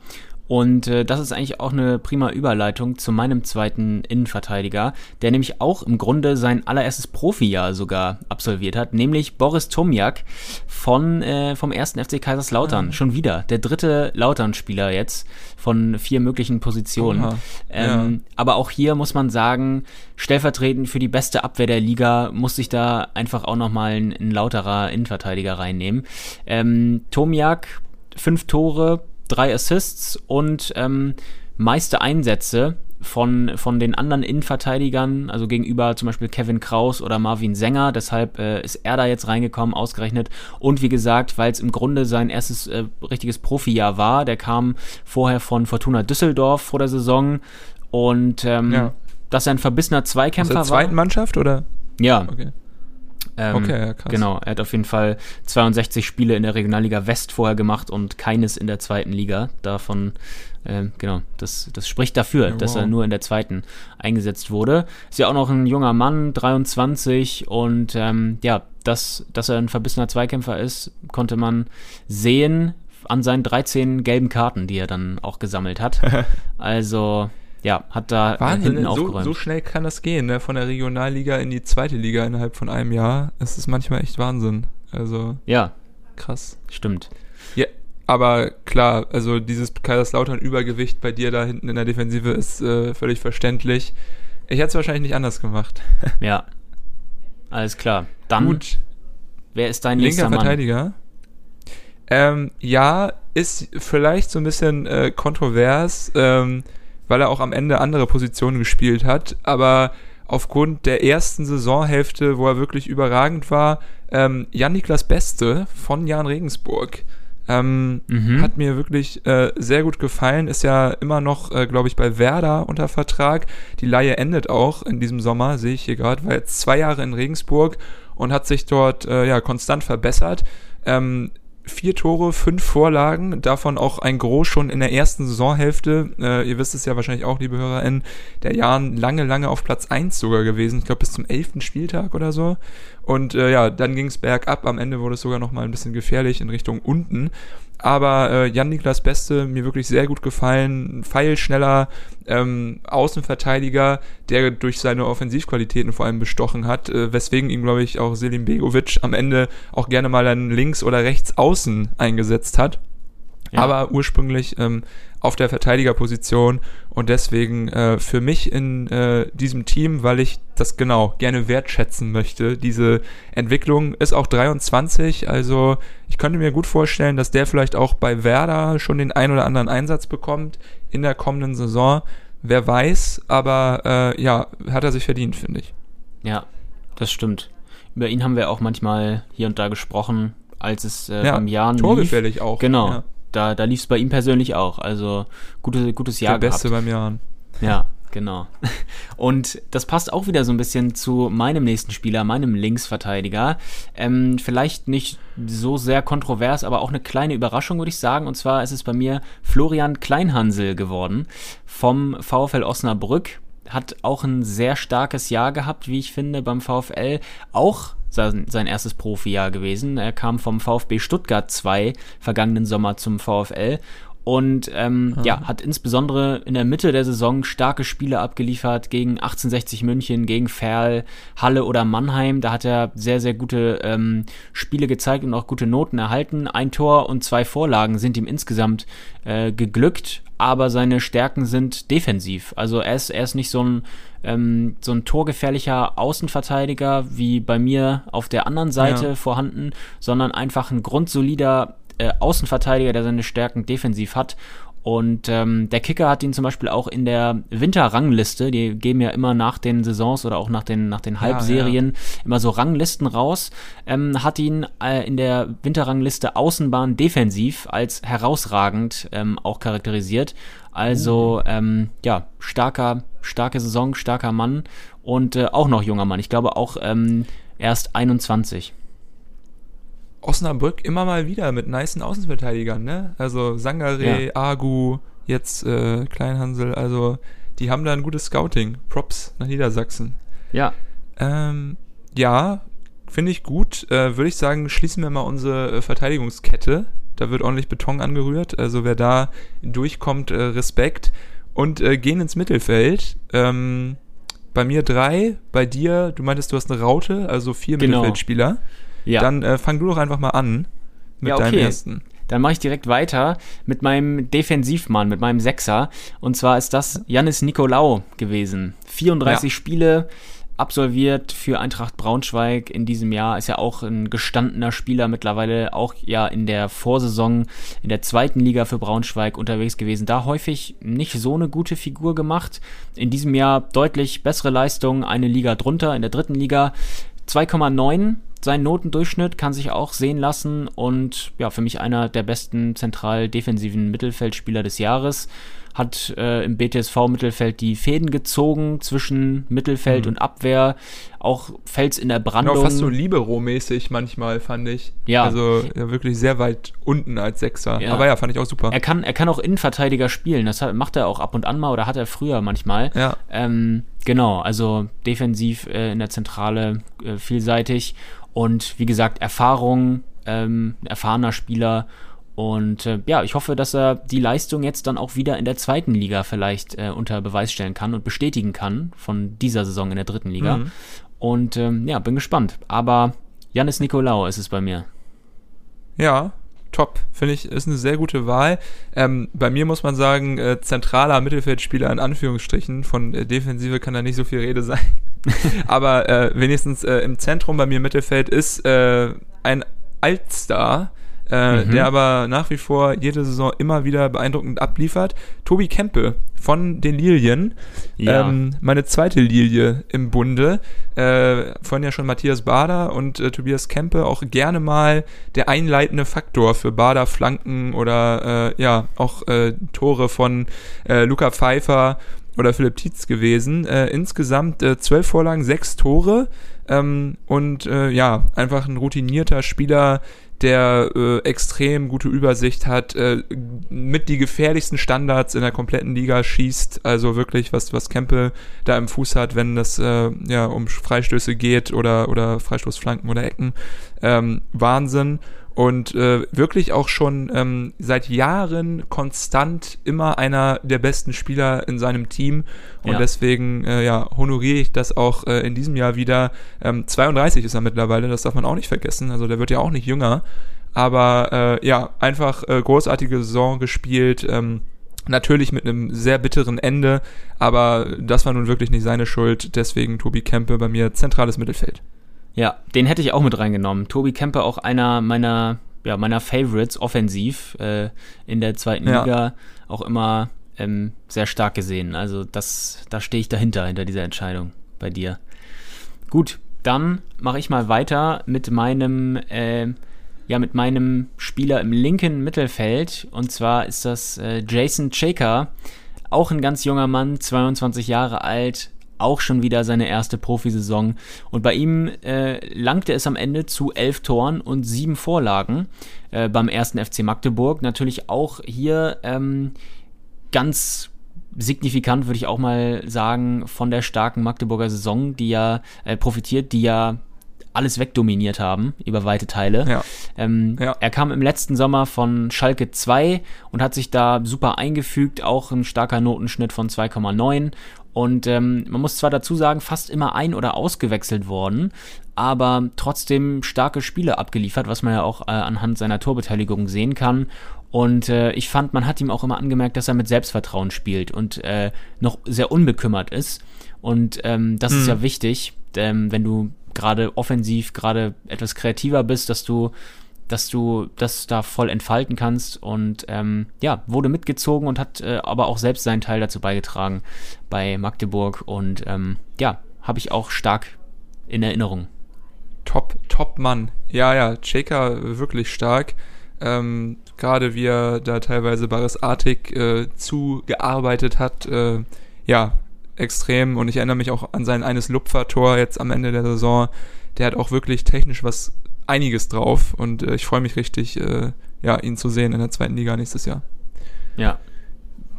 [SPEAKER 1] Und äh, das ist eigentlich auch eine prima Überleitung zu meinem zweiten Innenverteidiger, der nämlich auch im Grunde sein allererstes Profijahr sogar absolviert hat, nämlich Boris Tomjak von, äh, vom ersten FC Kaiserslautern. Ah. Schon wieder. Der dritte Lautern-Spieler jetzt von vier möglichen Positionen. Ähm, ja. Aber auch hier muss man sagen, stellvertretend für die beste Abwehr der Liga muss sich da einfach auch nochmal ein, ein lauterer Innenverteidiger reinnehmen. Ähm, Tomjak, fünf Tore, drei Assists und ähm, meiste Einsätze von, von den anderen Innenverteidigern, also gegenüber zum Beispiel Kevin Kraus oder Marvin Sänger. Deshalb äh, ist er da jetzt reingekommen, ausgerechnet. Und wie gesagt, weil es im Grunde sein erstes äh, richtiges Profijahr war. Der kam vorher von Fortuna Düsseldorf vor der Saison. Und ähm, ja. dass er ein verbissener Zweikämpfer war.
[SPEAKER 2] Aus der zweiten Mannschaft oder?
[SPEAKER 1] Ja. Okay. Ähm, okay, krass. Genau, er hat auf jeden Fall 62 Spiele in der Regionalliga West vorher gemacht und keines in der zweiten Liga. Davon, ähm, genau, das, das spricht dafür, ja, wow. dass er nur in der zweiten eingesetzt wurde. Ist ja auch noch ein junger Mann, 23 und ähm, ja, dass, dass er ein verbissener Zweikämpfer ist, konnte man sehen an seinen 13 gelben Karten, die er dann auch gesammelt hat. also ja, hat da
[SPEAKER 2] Wahnsinn, hinten so, So schnell kann das gehen, ne? Von der Regionalliga in die zweite Liga innerhalb von einem Jahr. Es ist manchmal echt Wahnsinn. Also.
[SPEAKER 1] Ja. Krass. Stimmt.
[SPEAKER 2] Ja, aber klar, also dieses Kaiserslautern-Übergewicht bei dir da hinten in der Defensive ist äh, völlig verständlich. Ich hätte es wahrscheinlich nicht anders gemacht.
[SPEAKER 1] ja. Alles klar. Dann. Gut. Wer ist dein
[SPEAKER 2] Linker Verteidiger? Ähm, ja, ist vielleicht so ein bisschen äh, kontrovers. Ähm, weil er auch am Ende andere Positionen gespielt hat. Aber aufgrund der ersten Saisonhälfte, wo er wirklich überragend war, ähm, Jan-Niklas Beste von Jan Regensburg. Ähm, mhm. Hat mir wirklich äh, sehr gut gefallen. Ist ja immer noch, äh, glaube ich, bei Werder unter Vertrag. Die Laie endet auch in diesem Sommer, sehe ich hier gerade. War jetzt zwei Jahre in Regensburg und hat sich dort äh, ja konstant verbessert. Ähm, vier Tore, fünf Vorlagen, davon auch ein Groß schon in der ersten Saisonhälfte. Äh, ihr wisst es ja wahrscheinlich auch, liebe HörerInnen, der Jahren lange, lange auf Platz eins sogar gewesen. Ich glaube bis zum elften Spieltag oder so. Und äh, ja, dann ging es bergab. Am Ende wurde es sogar noch mal ein bisschen gefährlich in Richtung unten. Aber äh, Jan-Niklas Beste, mir wirklich sehr gut gefallen. Pfeilschneller ähm, Außenverteidiger, der durch seine Offensivqualitäten vor allem bestochen hat, äh, weswegen ihn, glaube ich, auch Selim Begovic am Ende auch gerne mal dann links oder rechts außen eingesetzt hat. Ja. Aber ursprünglich ähm, auf der Verteidigerposition und deswegen äh, für mich in äh, diesem Team, weil ich das genau gerne wertschätzen möchte. Diese Entwicklung ist auch 23, also ich könnte mir gut vorstellen, dass der vielleicht auch bei Werder schon den ein oder anderen Einsatz bekommt in der kommenden Saison. Wer weiß, aber äh, ja, hat er sich verdient, finde ich.
[SPEAKER 1] Ja, das stimmt. Über ihn haben wir auch manchmal hier und da gesprochen, als es äh, ja, beim Jahr
[SPEAKER 2] torgefällig lief. auch.
[SPEAKER 1] Genau. Ja da, da lief es bei ihm persönlich auch. Also gute, gutes Jahr
[SPEAKER 2] Der Beste gehabt. beim Jahren.
[SPEAKER 1] Ja, genau. Und das passt auch wieder so ein bisschen zu meinem nächsten Spieler, meinem Linksverteidiger. Ähm, vielleicht nicht so sehr kontrovers, aber auch eine kleine Überraschung, würde ich sagen. Und zwar ist es bei mir Florian Kleinhansel geworden vom VfL Osnabrück. Hat auch ein sehr starkes Jahr gehabt, wie ich finde, beim VfL. Auch sein, sein erstes Profijahr gewesen. Er kam vom VfB Stuttgart 2 vergangenen Sommer zum VfL und ähm, ja, hat insbesondere in der Mitte der Saison starke Spiele abgeliefert gegen 1860 München, gegen Ferl, Halle oder Mannheim. Da hat er sehr, sehr gute ähm, Spiele gezeigt und auch gute Noten erhalten. Ein Tor und zwei Vorlagen sind ihm insgesamt äh, geglückt, aber seine Stärken sind defensiv. Also er ist, er ist nicht so ein, ähm, so ein torgefährlicher Außenverteidiger wie bei mir auf der anderen Seite ja. vorhanden, sondern einfach ein grundsolider äh, Außenverteidiger, der seine Stärken defensiv hat. Und ähm, der Kicker hat ihn zum Beispiel auch in der Winterrangliste, die geben ja immer nach den Saisons oder auch nach den, nach den Halbserien ja, ja. immer so Ranglisten raus, ähm, hat ihn äh, in der Winterrangliste Außenbahn defensiv als herausragend ähm, auch charakterisiert. Also uh. ähm, ja, starker, starke Saison, starker Mann und äh, auch noch junger Mann. Ich glaube auch ähm, erst 21.
[SPEAKER 2] Osnabrück immer mal wieder mit niceen Außenverteidigern, ne? Also Sangare, ja. Agu, jetzt äh, Kleinhansel, also die haben da ein gutes Scouting. Props nach Niedersachsen.
[SPEAKER 1] Ja.
[SPEAKER 2] Ähm, ja, finde ich gut. Äh, Würde ich sagen, schließen wir mal unsere äh, Verteidigungskette Da wird ordentlich Beton angerührt. Also wer da durchkommt, äh, Respekt. Und äh, gehen ins Mittelfeld. Ähm, bei mir drei, bei dir, du meintest, du hast eine Raute, also vier genau. Mittelfeldspieler. Ja. Dann äh, fang du doch einfach mal an mit ja, okay. deinem ersten.
[SPEAKER 1] Dann mache ich direkt weiter mit meinem Defensivmann, mit meinem Sechser. Und zwar ist das Janis Nikolaou gewesen. 34 ja. Spiele, absolviert für Eintracht Braunschweig in diesem Jahr. Ist ja auch ein gestandener Spieler mittlerweile, auch ja in der Vorsaison in der zweiten Liga für Braunschweig unterwegs gewesen. Da häufig nicht so eine gute Figur gemacht. In diesem Jahr deutlich bessere Leistung, eine Liga drunter in der dritten Liga. 2,9 sein Notendurchschnitt kann sich auch sehen lassen und ja, für mich einer der besten zentral defensiven Mittelfeldspieler des Jahres hat äh, im BTSV-Mittelfeld die Fäden gezogen zwischen Mittelfeld mhm. und Abwehr, auch Fels in der Brandung. Genau,
[SPEAKER 2] fast so Libero-mäßig manchmal, fand ich. Ja. Also ja, wirklich sehr weit unten als Sechser. Ja. Aber ja, fand ich auch super.
[SPEAKER 1] Er kann, er kann auch Innenverteidiger spielen, das macht er auch ab und an mal oder hat er früher manchmal. Ja. Ähm, genau, also defensiv äh, in der Zentrale äh, vielseitig und wie gesagt, Erfahrung, ähm, erfahrener Spieler und äh, ja, ich hoffe, dass er die Leistung jetzt dann auch wieder in der zweiten Liga vielleicht äh, unter Beweis stellen kann und bestätigen kann von dieser Saison in der dritten Liga. Mhm. Und ähm, ja, bin gespannt. Aber Janis Nikolaou ist es bei mir.
[SPEAKER 2] Ja, top. Finde ich, ist eine sehr gute Wahl. Ähm, bei mir muss man sagen, äh, zentraler Mittelfeldspieler in Anführungsstrichen. Von äh, Defensive kann da nicht so viel Rede sein. Aber äh, wenigstens äh, im Zentrum bei mir Mittelfeld ist äh, ein Altstar, äh, mhm. der aber nach wie vor jede Saison immer wieder beeindruckend abliefert. Tobi Kempe von den Lilien, ja. ähm, meine zweite Lilie im Bunde, äh, von ja schon Matthias Bader und äh, Tobias Kempe auch gerne mal der einleitende Faktor für Bader Flanken oder äh, ja auch äh, Tore von äh, Luca Pfeiffer oder Philipp Tietz gewesen. Äh, insgesamt zwölf Vorlagen, sechs Tore ähm, und äh, ja, einfach ein routinierter Spieler, der äh, extrem gute Übersicht hat, äh, mit die gefährlichsten Standards in der kompletten Liga schießt. Also wirklich, was, was Kempe da im Fuß hat, wenn das äh, ja um Freistöße geht oder, oder Freistoßflanken oder Ecken. Ähm, Wahnsinn und äh, wirklich auch schon ähm, seit Jahren konstant immer einer der besten Spieler in seinem Team und ja. deswegen äh, ja honoriere ich das auch äh, in diesem Jahr wieder. Ähm, 32 ist er mittlerweile, das darf man auch nicht vergessen. Also der wird ja auch nicht jünger, aber äh, ja einfach äh, großartige Saison gespielt. Ähm, Natürlich mit einem sehr bitteren Ende, aber das war nun wirklich nicht seine Schuld. Deswegen Tobi Kempe bei mir zentrales Mittelfeld.
[SPEAKER 1] Ja, den hätte ich auch mit reingenommen. Tobi Kemper auch einer meiner, ja, meiner Favorites offensiv äh, in der zweiten ja. Liga. Auch immer ähm, sehr stark gesehen. Also das, da stehe ich dahinter, hinter dieser Entscheidung bei dir. Gut, dann mache ich mal weiter mit meinem, äh, ja, mit meinem Spieler im linken Mittelfeld. Und zwar ist das äh, Jason Chaker. Auch ein ganz junger Mann, 22 Jahre alt, auch schon wieder seine erste Profisaison. Und bei ihm äh, langte es am Ende zu elf Toren und sieben Vorlagen äh, beim ersten FC Magdeburg. Natürlich auch hier ähm, ganz signifikant, würde ich auch mal sagen, von der starken Magdeburger Saison, die ja äh, profitiert, die ja alles wegdominiert haben über weite Teile. Ja. Ähm, ja. Er kam im letzten Sommer von Schalke 2 und hat sich da super eingefügt, auch ein starker Notenschnitt von 2,9 und ähm, man muss zwar dazu sagen, fast immer ein- oder ausgewechselt worden, aber trotzdem starke Spiele abgeliefert, was man ja auch äh, anhand seiner Torbeteiligung sehen kann. Und äh, ich fand, man hat ihm auch immer angemerkt, dass er mit Selbstvertrauen spielt und äh, noch sehr unbekümmert ist. Und ähm, das hm. ist ja wichtig, ähm, wenn du gerade offensiv, gerade etwas kreativer bist, dass du dass du das da voll entfalten kannst und ähm, ja, wurde mitgezogen und hat äh, aber auch selbst seinen Teil dazu beigetragen bei Magdeburg und ähm, ja, habe ich auch stark in Erinnerung.
[SPEAKER 2] Top, top Mann. Ja, ja, Cheka wirklich stark. Ähm, Gerade wie er da teilweise barisartig äh, zugearbeitet hat, äh, ja, extrem. Und ich erinnere mich auch an sein eines Lupfer-Tor jetzt am Ende der Saison. Der hat auch wirklich technisch was einiges drauf und äh, ich freue mich richtig, äh, ja, ihn zu sehen in der zweiten Liga nächstes Jahr.
[SPEAKER 1] Ja.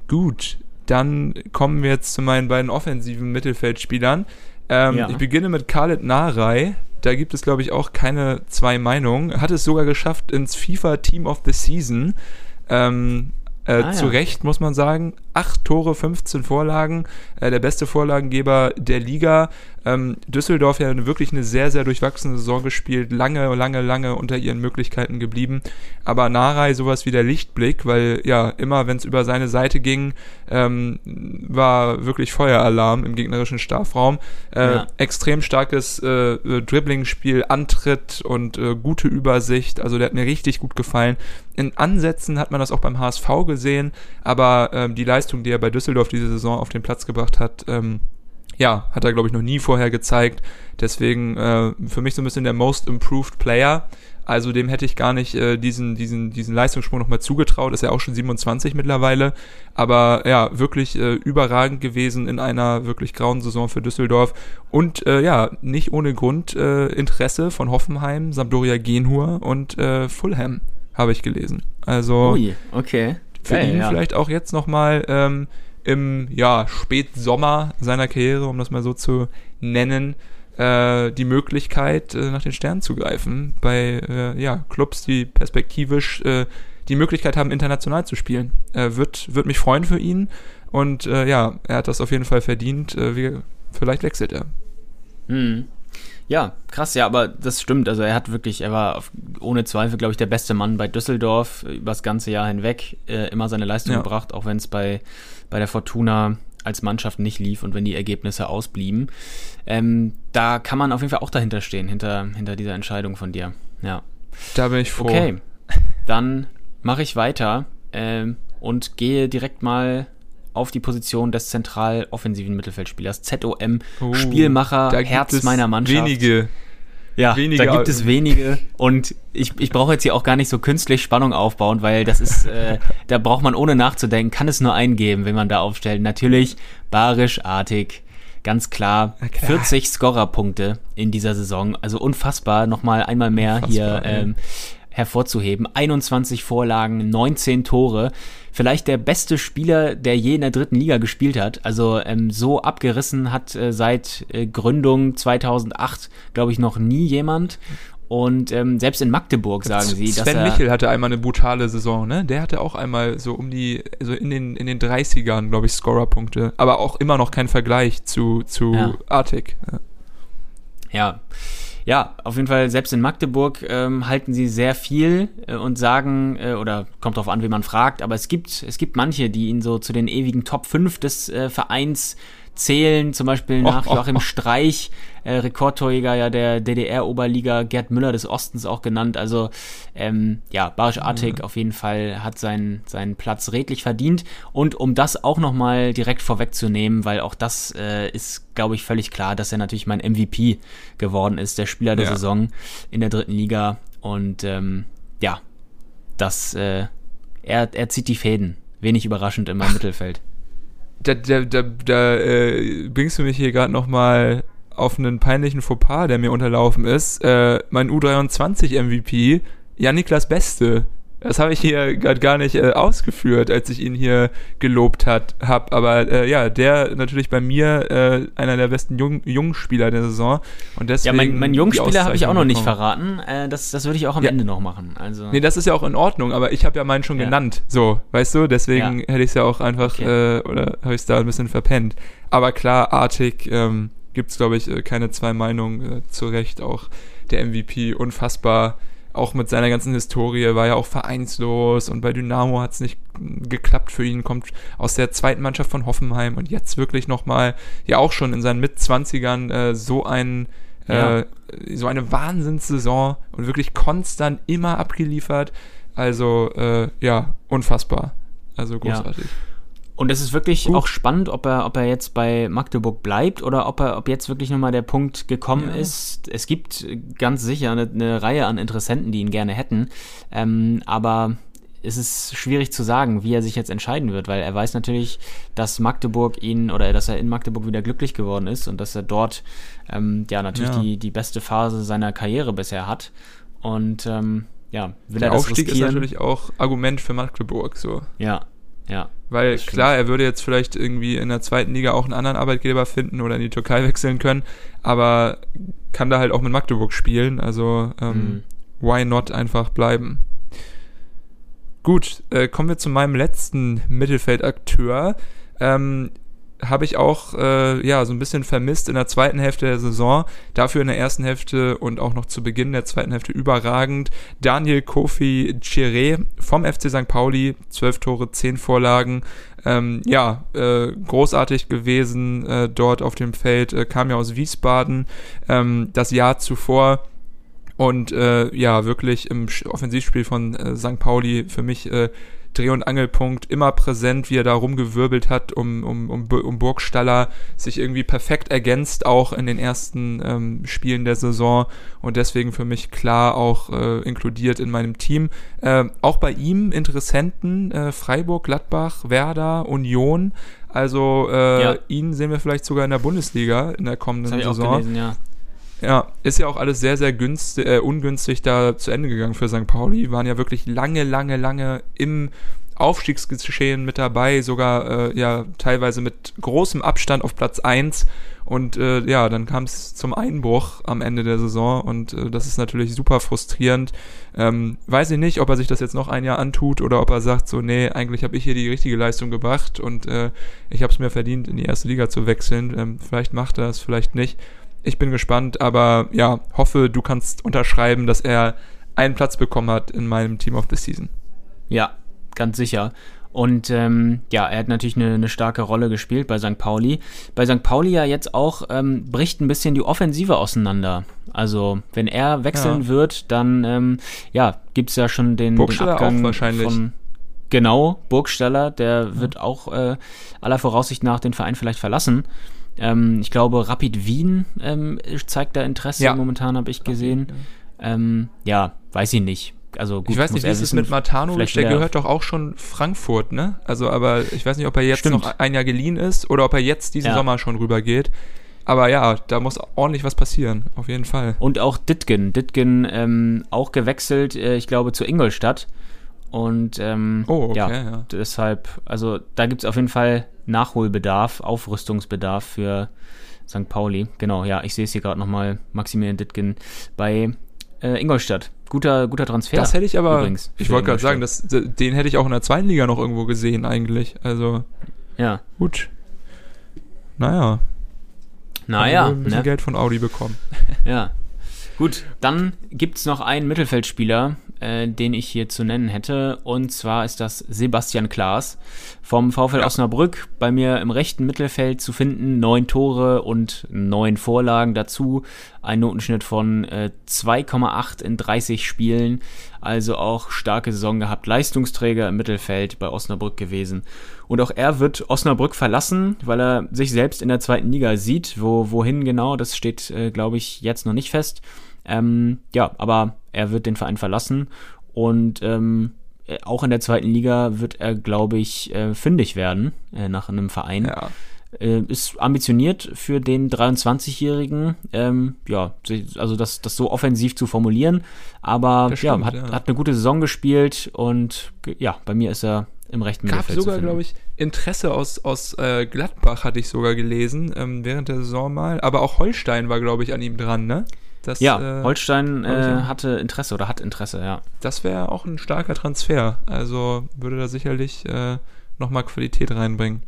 [SPEAKER 2] Gut, dann kommen wir jetzt zu meinen beiden offensiven Mittelfeldspielern. Ähm, ja. Ich beginne mit Khaled Narei da gibt es, glaube ich, auch keine zwei Meinungen. Hat es sogar geschafft ins FIFA Team of the Season. Ähm, äh, ah, zu ja. Recht, muss man sagen. Acht Tore, 15 Vorlagen. Äh, der beste Vorlagengeber der Liga. Ähm, Düsseldorf ja wirklich eine sehr, sehr durchwachsene Saison gespielt. Lange, lange, lange unter ihren Möglichkeiten geblieben. Aber Narei sowas wie der Lichtblick, weil ja, immer wenn es über seine Seite ging, ähm, war wirklich Feueralarm im gegnerischen Strafraum. Äh, ja. Extrem starkes äh, Dribbling-Spiel, Antritt und äh, gute Übersicht. Also der hat mir richtig gut gefallen. In Ansätzen hat man das auch beim HSV gesehen, aber ähm, die Leistung, die er bei Düsseldorf diese Saison auf den Platz gebracht hat, ähm, ja, hat er, glaube ich, noch nie vorher gezeigt. Deswegen äh, für mich so ein bisschen der Most Improved Player. Also dem hätte ich gar nicht äh, diesen, diesen, diesen Leistungssprung nochmal zugetraut. Ist ja auch schon 27 mittlerweile. Aber ja, wirklich äh, überragend gewesen in einer wirklich grauen Saison für Düsseldorf. Und äh, ja, nicht ohne Grund äh, Interesse von Hoffenheim, Sampdoria Genhur und äh, Fulham habe ich gelesen. Also
[SPEAKER 1] Ui, okay.
[SPEAKER 2] für Geil, ihn ja. vielleicht auch jetzt nochmal ähm, im ja, Spätsommer seiner Karriere, um das mal so zu nennen, äh, die Möglichkeit, äh, nach den Sternen zu greifen bei äh, ja, Clubs, die perspektivisch äh, die Möglichkeit haben, international zu spielen. Äh, wird, wird mich freuen für ihn und äh, ja, er hat das auf jeden Fall verdient. Wie, vielleicht wechselt er.
[SPEAKER 1] Hm. Ja, krass, ja, aber das stimmt. Also er hat wirklich, er war auf, ohne Zweifel, glaube ich, der beste Mann bei Düsseldorf über das ganze Jahr hinweg, äh, immer seine Leistung ja. gebracht, auch wenn es bei, bei der Fortuna als Mannschaft nicht lief und wenn die Ergebnisse ausblieben. Ähm, da kann man auf jeden Fall auch dahinter stehen, hinter, hinter dieser Entscheidung von dir. Ja.
[SPEAKER 2] Da bin ich froh.
[SPEAKER 1] Okay, dann mache ich weiter ähm, und gehe direkt mal auf die Position des zentral offensiven Mittelfeldspielers. ZOM, oh, Spielmacher, Herz meiner Mannschaft.
[SPEAKER 2] Wenige.
[SPEAKER 1] Ja, wenige, da gibt es wenige und ich, ich brauche jetzt hier auch gar nicht so künstlich Spannung aufbauen, weil das ist, äh, da braucht man ohne nachzudenken, kann es nur eingeben, wenn man da aufstellt. Natürlich barischartig, ganz klar, klar. 40 Scorerpunkte in dieser Saison, also unfassbar, nochmal einmal mehr unfassbar, hier ähm, hervorzuheben. 21 Vorlagen, 19 Tore vielleicht der beste Spieler, der je in der dritten Liga gespielt hat. Also ähm, so abgerissen hat äh, seit äh, Gründung 2008, glaube ich, noch nie jemand. Und ähm, selbst in Magdeburg sagen sie,
[SPEAKER 2] Sven dass
[SPEAKER 1] Sven
[SPEAKER 2] Michel hatte einmal eine brutale Saison, ne? Der hatte auch einmal so um die, so in den, in den 30ern, glaube ich, Scorerpunkte. Aber auch immer noch kein Vergleich zu, zu ja. Artig.
[SPEAKER 1] Ja. ja ja, auf jeden Fall, selbst in Magdeburg ähm, halten sie sehr viel äh, und sagen, äh, oder kommt darauf an, wie man fragt, aber es gibt, es gibt manche, die ihn so zu den ewigen Top 5 des äh, Vereins zählen, zum Beispiel nach oh, oh, Joachim oh. Streich, äh, Rekordtorjäger ja der DDR-Oberliga, Gerd Müller des Ostens auch genannt. Also ähm, ja, Barisch Artig mhm. auf jeden Fall hat seinen, seinen Platz redlich verdient. Und um das auch nochmal direkt vorwegzunehmen, weil auch das äh, ist, glaube ich, völlig klar, dass er natürlich mein MVP geworden ist, der Spieler der ja. Saison in der dritten Liga. Und ähm, ja, das, äh, er, er zieht die Fäden. Wenig überraschend in meinem Mittelfeld
[SPEAKER 2] da, da, da, da äh, bringst du mich hier gerade nochmal auf einen peinlichen Fauxpas, der mir unterlaufen ist. Äh, mein U23 MVP, Janiklas Beste. Das habe ich hier gerade gar nicht äh, ausgeführt, als ich ihn hier gelobt hat, hab. Aber äh, ja, der natürlich bei mir äh, einer der besten Jung Jungspieler der Saison. Und deswegen
[SPEAKER 1] ja, mein, mein Jungspieler habe ich auch noch nicht verraten. Äh, das, das würde ich auch am ja. Ende noch machen. Also.
[SPEAKER 2] Nee, das ist ja auch in Ordnung, aber ich habe ja meinen schon ja. genannt. So, weißt du? Deswegen hätte ich es ja auch einfach, okay. äh, oder habe ich es da ein bisschen verpennt. Aber klar, artig ähm, gibt es, glaube ich, äh, keine zwei Meinungen. Zu Recht auch der MVP unfassbar auch mit seiner ganzen Historie, war ja auch vereinslos und bei Dynamo hat es nicht geklappt für ihn, kommt aus der zweiten Mannschaft von Hoffenheim und jetzt wirklich nochmal, ja auch schon in seinen Mitzwanzigern äh, so ein äh, ja. so eine Wahnsinnssaison und wirklich konstant immer abgeliefert. Also äh, ja, unfassbar. Also großartig. Ja.
[SPEAKER 1] Und es ist wirklich Gut. auch spannend, ob er, ob er jetzt bei Magdeburg bleibt oder ob er, ob jetzt wirklich nochmal der Punkt gekommen ja. ist. Es gibt ganz sicher eine, eine, Reihe an Interessenten, die ihn gerne hätten. Ähm, aber es ist schwierig zu sagen, wie er sich jetzt entscheiden wird, weil er weiß natürlich, dass Magdeburg ihn oder dass er in Magdeburg wieder glücklich geworden ist und dass er dort ähm, ja natürlich ja. Die, die beste Phase seiner Karriere bisher hat. Und ähm, ja,
[SPEAKER 2] will Der er das Aufstieg riskieren? ist natürlich auch Argument für Magdeburg so.
[SPEAKER 1] Ja, Ja.
[SPEAKER 2] Weil klar, er würde jetzt vielleicht irgendwie in der zweiten Liga auch einen anderen Arbeitgeber finden oder in die Türkei wechseln können, aber kann da halt auch mit Magdeburg spielen. Also ähm, mhm. why not einfach bleiben? Gut, äh, kommen wir zu meinem letzten Mittelfeldakteur. Ähm, habe ich auch äh, ja so ein bisschen vermisst in der zweiten Hälfte der Saison. Dafür in der ersten Hälfte und auch noch zu Beginn der zweiten Hälfte überragend. Daniel Kofi Chiré vom FC St. Pauli, zwölf Tore, zehn Vorlagen. Ähm, ja, äh, großartig gewesen äh, dort auf dem Feld. Äh, kam ja aus Wiesbaden ähm, das Jahr zuvor. Und äh, ja, wirklich im Offensivspiel von äh, St. Pauli für mich äh, Dreh- und Angelpunkt immer präsent, wie er da rumgewirbelt hat um, um, um, um Burgstaller, sich irgendwie perfekt ergänzt, auch in den ersten ähm, Spielen der Saison und deswegen für mich klar auch äh, inkludiert in meinem Team. Äh, auch bei ihm Interessenten, äh, Freiburg, Gladbach, Werder, Union. Also äh, ja. ihn sehen wir vielleicht sogar in der Bundesliga in der kommenden Saison. Gelesen, ja. Ja, ist ja auch alles sehr, sehr günstig, äh, ungünstig da zu Ende gegangen für St. Pauli. Waren ja wirklich lange, lange, lange im Aufstiegsgeschehen mit dabei, sogar äh, ja teilweise mit großem Abstand auf Platz 1. Und äh, ja, dann kam es zum Einbruch am Ende der Saison und äh, das ist natürlich super frustrierend. Ähm, weiß ich nicht, ob er sich das jetzt noch ein Jahr antut oder ob er sagt, so, nee, eigentlich habe ich hier die richtige Leistung gebracht und äh, ich habe es mir verdient, in die erste Liga zu wechseln. Ähm, vielleicht macht er es, vielleicht nicht. Ich bin gespannt, aber ja, hoffe, du kannst unterschreiben, dass er einen Platz bekommen hat in meinem Team of the Season.
[SPEAKER 1] Ja, ganz sicher. Und ähm, ja, er hat natürlich eine, eine, starke Rolle gespielt bei St. Pauli. Bei St. Pauli ja jetzt auch ähm, bricht ein bisschen die Offensive auseinander. Also wenn er wechseln ja. wird, dann ähm, ja, gibt es ja schon den, den Abgang
[SPEAKER 2] von
[SPEAKER 1] genau Burgstaller. Der ja. wird auch äh, aller Voraussicht nach den Verein vielleicht verlassen. Ähm, ich glaube, Rapid Wien ähm, zeigt da Interesse ja. momentan, habe ich gesehen. Ähm, ja, weiß ich nicht. Also
[SPEAKER 2] gut, ich weiß nicht, wie ist es mit Matanovic? Der gehört doch auch schon Frankfurt, ne? Also, aber ich weiß nicht, ob er jetzt Stimmt. noch ein Jahr geliehen ist oder ob er jetzt diesen ja. Sommer schon rübergeht. Aber ja, da muss ordentlich was passieren, auf jeden Fall.
[SPEAKER 1] Und auch Ditgen. Ditgen ähm, auch gewechselt, äh, ich glaube, zu Ingolstadt. Und ähm, oh, okay, ja, ja, deshalb, also da gibt es auf jeden Fall Nachholbedarf, Aufrüstungsbedarf für St. Pauli. Genau, ja, ich sehe es hier gerade nochmal, Maximilian Dittgen bei äh, Ingolstadt. Guter, guter Transfer.
[SPEAKER 2] Das hätte ich aber, übrigens, ich wollte gerade sagen, das, den hätte ich auch in der zweiten Liga noch irgendwo gesehen eigentlich. Also,
[SPEAKER 1] ja.
[SPEAKER 2] Gut. Naja.
[SPEAKER 1] Naja.
[SPEAKER 2] Ein bisschen ne? Geld von Audi bekommen.
[SPEAKER 1] Ja. Gut, dann gibt es noch einen Mittelfeldspieler, äh, den ich hier zu nennen hätte. Und zwar ist das Sebastian Klaas vom VfL ja. Osnabrück. Bei mir im rechten Mittelfeld zu finden. Neun Tore und neun Vorlagen dazu. Ein Notenschnitt von äh, 2,8 in 30 Spielen. Also auch starke Saison gehabt. Leistungsträger im Mittelfeld bei Osnabrück gewesen. Und auch er wird Osnabrück verlassen, weil er sich selbst in der zweiten Liga sieht. Wo, wohin genau, das steht, äh, glaube ich, jetzt noch nicht fest. Ähm, ja, aber er wird den Verein verlassen und ähm, äh, auch in der zweiten Liga wird er, glaube ich, äh, fündig werden äh, nach einem Verein. Ja. Äh, ist ambitioniert für den 23-Jährigen, ähm, ja, also das, das so offensiv zu formulieren, aber stimmt, ja, hat, ja. hat eine gute Saison gespielt und ja, bei mir ist er im rechten
[SPEAKER 2] Gab Mittelfeld sogar, glaube ich, Interesse aus, aus äh, Gladbach, hatte ich sogar gelesen, ähm, während der Saison mal. Aber auch Holstein war, glaube ich, an ihm dran, ne?
[SPEAKER 1] Das, ja, äh, Holstein äh, hatte Interesse oder hat Interesse, ja.
[SPEAKER 2] Das wäre auch ein starker Transfer. Also würde da sicherlich äh, nochmal Qualität reinbringen.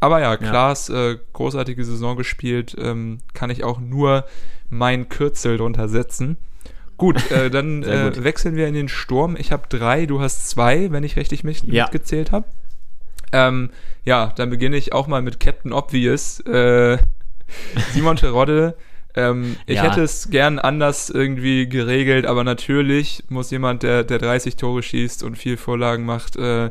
[SPEAKER 2] Aber ja, Klaas, ja. Äh, großartige Saison gespielt, ähm, kann ich auch nur mein Kürzel drunter setzen. Gut, äh, dann äh, gut. wechseln wir in den Sturm. Ich habe drei, du hast zwei, wenn ich richtig mich ja. mitgezählt habe. Ähm, ja, dann beginne ich auch mal mit Captain Obvious. Äh, Simon Terodde ähm, ich ja. hätte es gern anders irgendwie geregelt, aber natürlich muss jemand, der, der 30 Tore schießt und viel Vorlagen macht äh,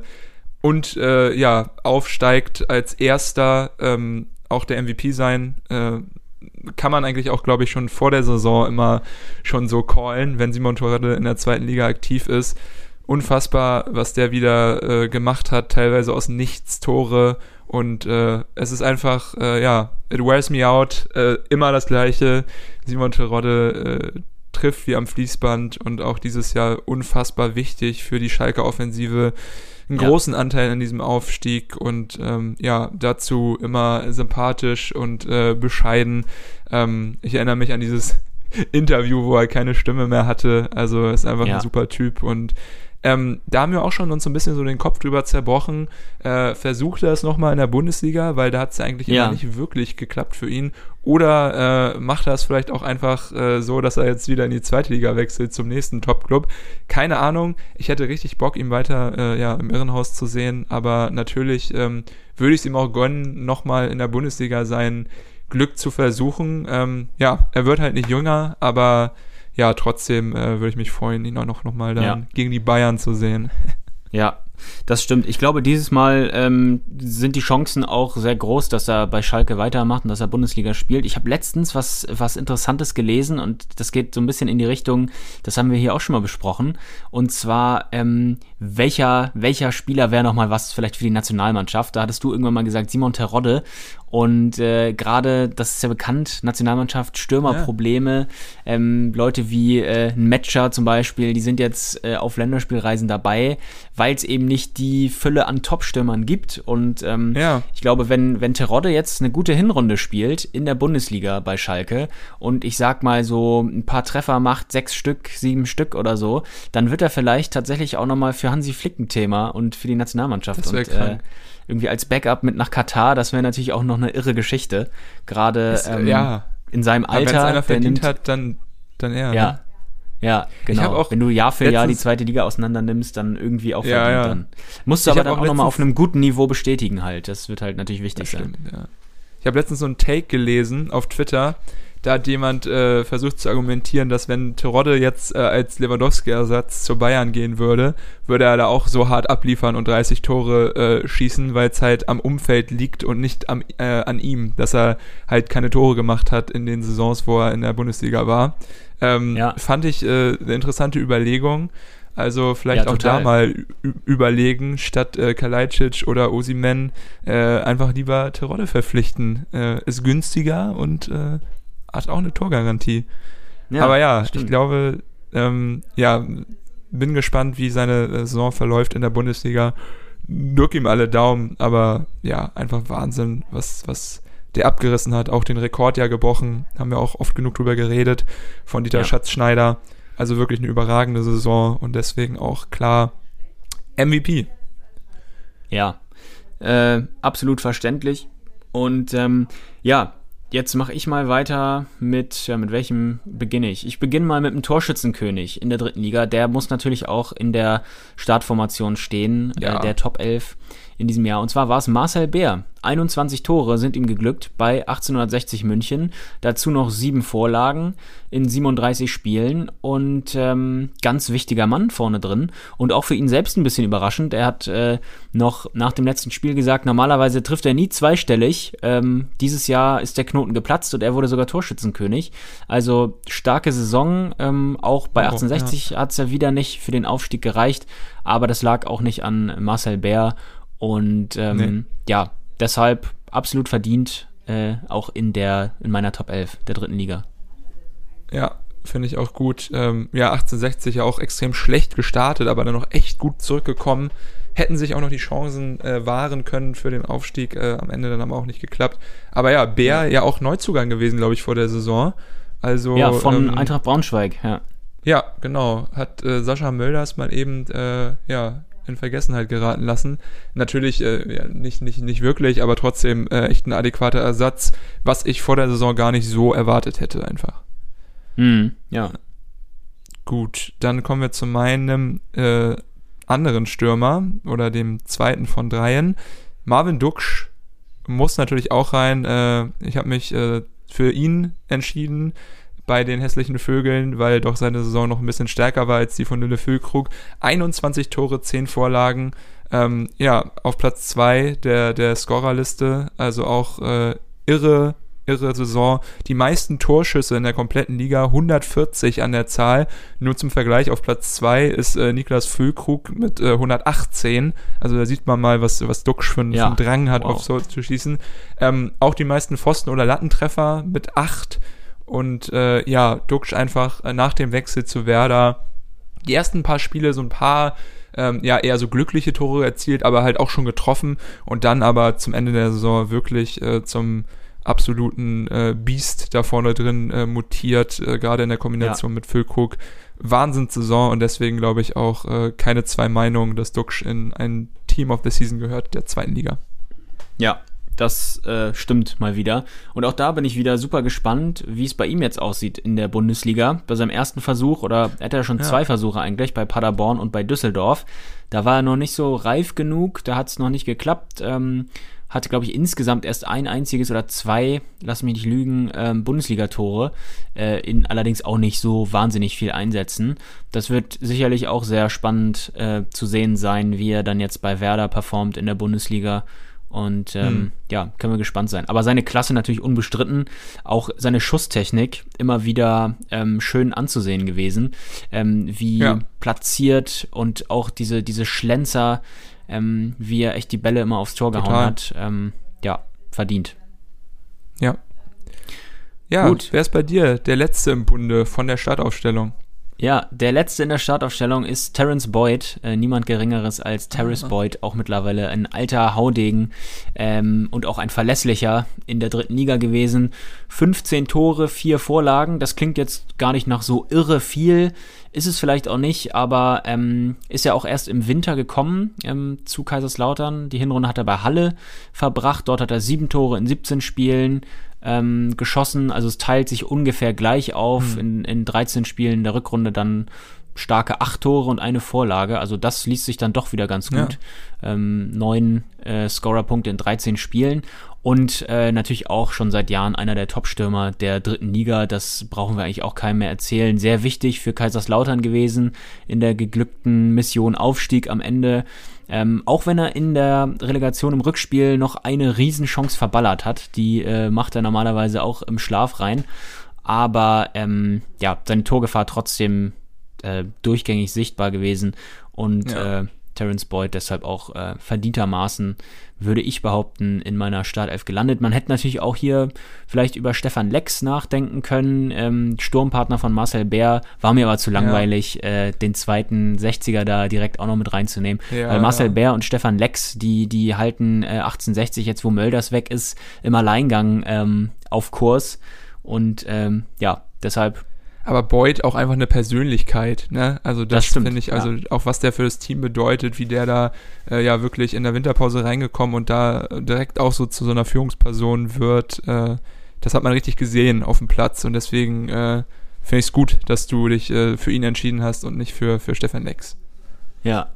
[SPEAKER 2] und äh, ja, aufsteigt als erster ähm, auch der MVP sein. Äh, kann man eigentlich auch, glaube ich, schon vor der Saison immer schon so callen, wenn Simon Torre in der zweiten Liga aktiv ist. Unfassbar, was der wieder äh, gemacht hat, teilweise aus nichts Tore und äh, es ist einfach, äh, ja, it wears me out, äh, immer das gleiche. Simon Terodde äh, trifft wie am Fließband und auch dieses Jahr unfassbar wichtig für die Schalke Offensive. einen großen Anteil an diesem Aufstieg und ähm, ja, dazu immer sympathisch und äh, bescheiden. Ähm, ich erinnere mich an dieses Interview, wo er keine Stimme mehr hatte. Also ist einfach ja. ein super Typ und ähm, da haben wir auch schon uns so ein bisschen so den Kopf drüber zerbrochen. Äh, versucht er es nochmal in der Bundesliga, weil da hat es ja eigentlich ja. nicht wirklich geklappt für ihn. Oder äh, macht er es vielleicht auch einfach äh, so, dass er jetzt wieder in die zweite Liga wechselt zum nächsten Top-Club? Keine Ahnung. Ich hätte richtig Bock, ihn weiter äh, ja, im Irrenhaus zu sehen. Aber natürlich ähm, würde ich es ihm auch gönnen, nochmal in der Bundesliga sein Glück zu versuchen. Ähm, ja, er wird halt nicht jünger, aber ja, trotzdem äh, würde ich mich freuen, ihn auch noch, noch mal dann ja. gegen die Bayern zu sehen.
[SPEAKER 1] Ja, das stimmt. Ich glaube, dieses Mal ähm, sind die Chancen auch sehr groß, dass er bei Schalke weitermacht und dass er Bundesliga spielt. Ich habe letztens was, was Interessantes gelesen und das geht so ein bisschen in die Richtung, das haben wir hier auch schon mal besprochen. Und zwar, ähm, welcher, welcher Spieler wäre nochmal was vielleicht für die Nationalmannschaft? Da hattest du irgendwann mal gesagt, Simon Terodde. Und äh, gerade, das ist ja bekannt, Nationalmannschaft, Stürmerprobleme, ja. ähm, Leute wie äh, ein Matcher zum Beispiel, die sind jetzt äh, auf Länderspielreisen dabei, weil es eben nicht die Fülle an Top-Stürmern gibt. Und ähm, ja. ich glaube, wenn, wenn Terodde jetzt eine gute Hinrunde spielt in der Bundesliga bei Schalke und ich sag mal so ein paar Treffer macht, sechs Stück, sieben Stück oder so, dann wird er vielleicht tatsächlich auch nochmal für Hansi Flick ein Thema und für die Nationalmannschaft. Das und, äh, irgendwie als Backup mit nach Katar, das wäre natürlich auch noch eine irre Geschichte. Gerade ähm, ja. in seinem Alter. Wenn es
[SPEAKER 2] einer verdient nimmt, hat, dann, dann er.
[SPEAKER 1] Ja. Ne? Ja, genau. Auch Wenn du Jahr für Jahr die zweite Liga auseinander nimmst, dann irgendwie auch
[SPEAKER 2] ja, ja.
[SPEAKER 1] dann. Musst du ich aber dann auch, auch nochmal auf einem guten Niveau bestätigen halt. Das wird halt natürlich wichtig sein. Stimmt, ja.
[SPEAKER 2] Ich habe letztens so einen Take gelesen auf Twitter, da hat jemand äh, versucht zu argumentieren, dass wenn Terodde jetzt äh, als Lewandowski-Ersatz zu Bayern gehen würde, würde er da auch so hart abliefern und 30 Tore äh, schießen, weil es halt am Umfeld liegt und nicht am, äh, an ihm, dass er halt keine Tore gemacht hat in den Saisons, wo er in der Bundesliga war. Ähm, ja. Fand ich äh, eine interessante Überlegung. Also vielleicht ja, auch da mal überlegen, statt äh, Kalajdzic oder Osimen äh, einfach lieber Terodde verpflichten. Äh, ist günstiger und äh, hat auch eine Torgarantie. Ja, Aber ja, stimmt. ich glaube, ähm, ja, bin gespannt, wie seine äh, Saison verläuft in der Bundesliga. Drück ihm alle Daumen, aber ja, einfach Wahnsinn, was, was der abgerissen hat. Auch den Rekord ja gebrochen, haben wir auch oft genug drüber geredet, von Dieter ja. Schatzschneider. Also wirklich eine überragende Saison und deswegen auch klar MVP.
[SPEAKER 1] Ja, äh, absolut verständlich. Und ähm, ja, Jetzt mache ich mal weiter mit, ja, mit welchem beginne ich? Ich beginne mal mit dem Torschützenkönig in der dritten Liga. Der muss natürlich auch in der Startformation stehen, äh, ja. äh, der Top 11 in diesem Jahr. Und zwar war es Marcel Bär. 21 Tore sind ihm geglückt bei 1860 München. Dazu noch sieben Vorlagen in 37 Spielen und ähm, ganz wichtiger Mann vorne drin. Und auch für ihn selbst ein bisschen überraschend. Er hat äh, noch nach dem letzten Spiel gesagt, normalerweise trifft er nie zweistellig. Ähm, dieses Jahr ist der Knoten geplatzt und er wurde sogar Torschützenkönig. Also starke Saison. Ähm, auch bei 1860 ja. hat es ja wieder nicht für den Aufstieg gereicht. Aber das lag auch nicht an Marcel Bär. Und ähm, nee. ja, deshalb absolut verdient, äh, auch in der, in meiner Top 11 der dritten Liga.
[SPEAKER 2] Ja, finde ich auch gut. Ähm, ja, 1860 ja auch extrem schlecht gestartet, aber dann noch echt gut zurückgekommen. Hätten sich auch noch die Chancen äh, wahren können für den Aufstieg, äh, am Ende dann aber auch nicht geklappt. Aber ja, Bär ja, ja auch Neuzugang gewesen, glaube ich, vor der Saison. Also,
[SPEAKER 1] ja, von ähm, Eintracht Braunschweig, ja.
[SPEAKER 2] Ja, genau. Hat äh, Sascha Mölders mal eben äh, ja, in Vergessenheit geraten lassen. Natürlich äh, ja, nicht, nicht, nicht wirklich, aber trotzdem äh, echt ein adäquater Ersatz, was ich vor der Saison gar nicht so erwartet hätte einfach.
[SPEAKER 1] Mhm, ja.
[SPEAKER 2] Gut, dann kommen wir zu meinem äh, anderen Stürmer oder dem zweiten von dreien. Marvin Duksch muss natürlich auch rein. Äh, ich habe mich äh, für ihn entschieden bei den hässlichen Vögeln, weil doch seine Saison noch ein bisschen stärker war als die von Lille Füllkrug. 21 Tore, 10 Vorlagen. Ähm, ja, auf Platz 2 der, der Scorerliste, also auch äh, irre, irre Saison. Die meisten Torschüsse in der kompletten Liga, 140 an der Zahl. Nur zum Vergleich, auf Platz 2 ist äh, Niklas Füllkrug mit äh, 118. Also da sieht man mal, was, was Duxch für, ja. einen Drang hat, wow. auf so zu schießen. Ähm, auch die meisten Pfosten- oder Lattentreffer mit 8. Und äh, ja, Duxch einfach äh, nach dem Wechsel zu Werder die ersten paar Spiele so ein paar ähm, ja eher so glückliche Tore erzielt, aber halt auch schon getroffen und dann aber zum Ende der Saison wirklich äh, zum absoluten äh, Beast da vorne drin äh, mutiert, äh, gerade in der Kombination ja. mit Füllkrug. Wahnsinnssaison und deswegen glaube ich auch äh, keine zwei Meinungen, dass Duxch in ein Team of the Season gehört der zweiten Liga.
[SPEAKER 1] Ja, das äh, stimmt mal wieder. Und auch da bin ich wieder super gespannt, wie es bei ihm jetzt aussieht in der Bundesliga. Bei seinem ersten Versuch, oder er hat ja schon ja. zwei Versuche eigentlich, bei Paderborn und bei Düsseldorf. Da war er noch nicht so reif genug, da hat es noch nicht geklappt. Ähm, hatte, glaube ich, insgesamt erst ein einziges oder zwei, lass mich nicht lügen, ähm, Bundesligatore, äh, in allerdings auch nicht so wahnsinnig viel einsetzen. Das wird sicherlich auch sehr spannend äh, zu sehen sein, wie er dann jetzt bei Werder performt in der Bundesliga. Und ähm, hm. ja, können wir gespannt sein. Aber seine Klasse natürlich unbestritten. Auch seine Schusstechnik immer wieder ähm, schön anzusehen gewesen. Ähm, wie ja. platziert und auch diese, diese Schlenzer, ähm, wie er echt die Bälle immer aufs Tor Total. gehauen hat. Ähm, ja, verdient.
[SPEAKER 2] Ja. Ja, Gut. wer ist bei dir der Letzte im Bunde von der Startaufstellung?
[SPEAKER 1] Ja, der letzte in der Startaufstellung ist Terence Boyd, äh, niemand Geringeres als Terence Boyd, auch mittlerweile ein alter Haudegen ähm, und auch ein verlässlicher in der dritten Liga gewesen. 15 Tore, 4 Vorlagen, das klingt jetzt gar nicht nach so irre viel, ist es vielleicht auch nicht, aber ähm, ist ja auch erst im Winter gekommen ähm, zu Kaiserslautern. Die Hinrunde hat er bei Halle verbracht, dort hat er 7 Tore in 17 Spielen, ähm, geschossen. Also es teilt sich ungefähr gleich auf. Mhm. In, in 13 Spielen der Rückrunde dann starke acht Tore und eine Vorlage. Also das liest sich dann doch wieder ganz gut. Ja. Ähm, neun äh, Scorerpunkte in 13 Spielen. Und äh, natürlich auch schon seit Jahren einer der Top-Stürmer der dritten Liga. Das brauchen wir eigentlich auch keinem mehr erzählen. Sehr wichtig für Kaiserslautern gewesen in der geglückten Mission Aufstieg am Ende. Ähm, auch wenn er in der Relegation im Rückspiel noch eine Riesenchance verballert hat, die äh, macht er normalerweise auch im Schlaf rein. Aber ähm, ja, seine Torgefahr trotzdem äh, durchgängig sichtbar gewesen und ja. äh, Terence Boyd deshalb auch äh, verdientermaßen, würde ich behaupten, in meiner Startelf gelandet. Man hätte natürlich auch hier vielleicht über Stefan Lex nachdenken können, ähm, Sturmpartner von Marcel Bär, war mir aber zu langweilig, ja. äh, den zweiten 60er da direkt auch noch mit reinzunehmen. Ja, Weil Marcel. Bär und Stefan Lex, die, die halten äh, 1860 jetzt, wo Mölders weg ist, im Alleingang ähm, auf Kurs. Und ähm, ja, deshalb
[SPEAKER 2] aber Boyd auch einfach eine Persönlichkeit, ne? Also das, das finde ich, also ja. auch was der für das Team bedeutet, wie der da äh, ja wirklich in der Winterpause reingekommen und da direkt auch so zu so einer Führungsperson wird, äh, das hat man richtig gesehen auf dem Platz und deswegen äh, finde ich es gut, dass du dich äh, für ihn entschieden hast und nicht für, für Stefan Lex.
[SPEAKER 1] Ja,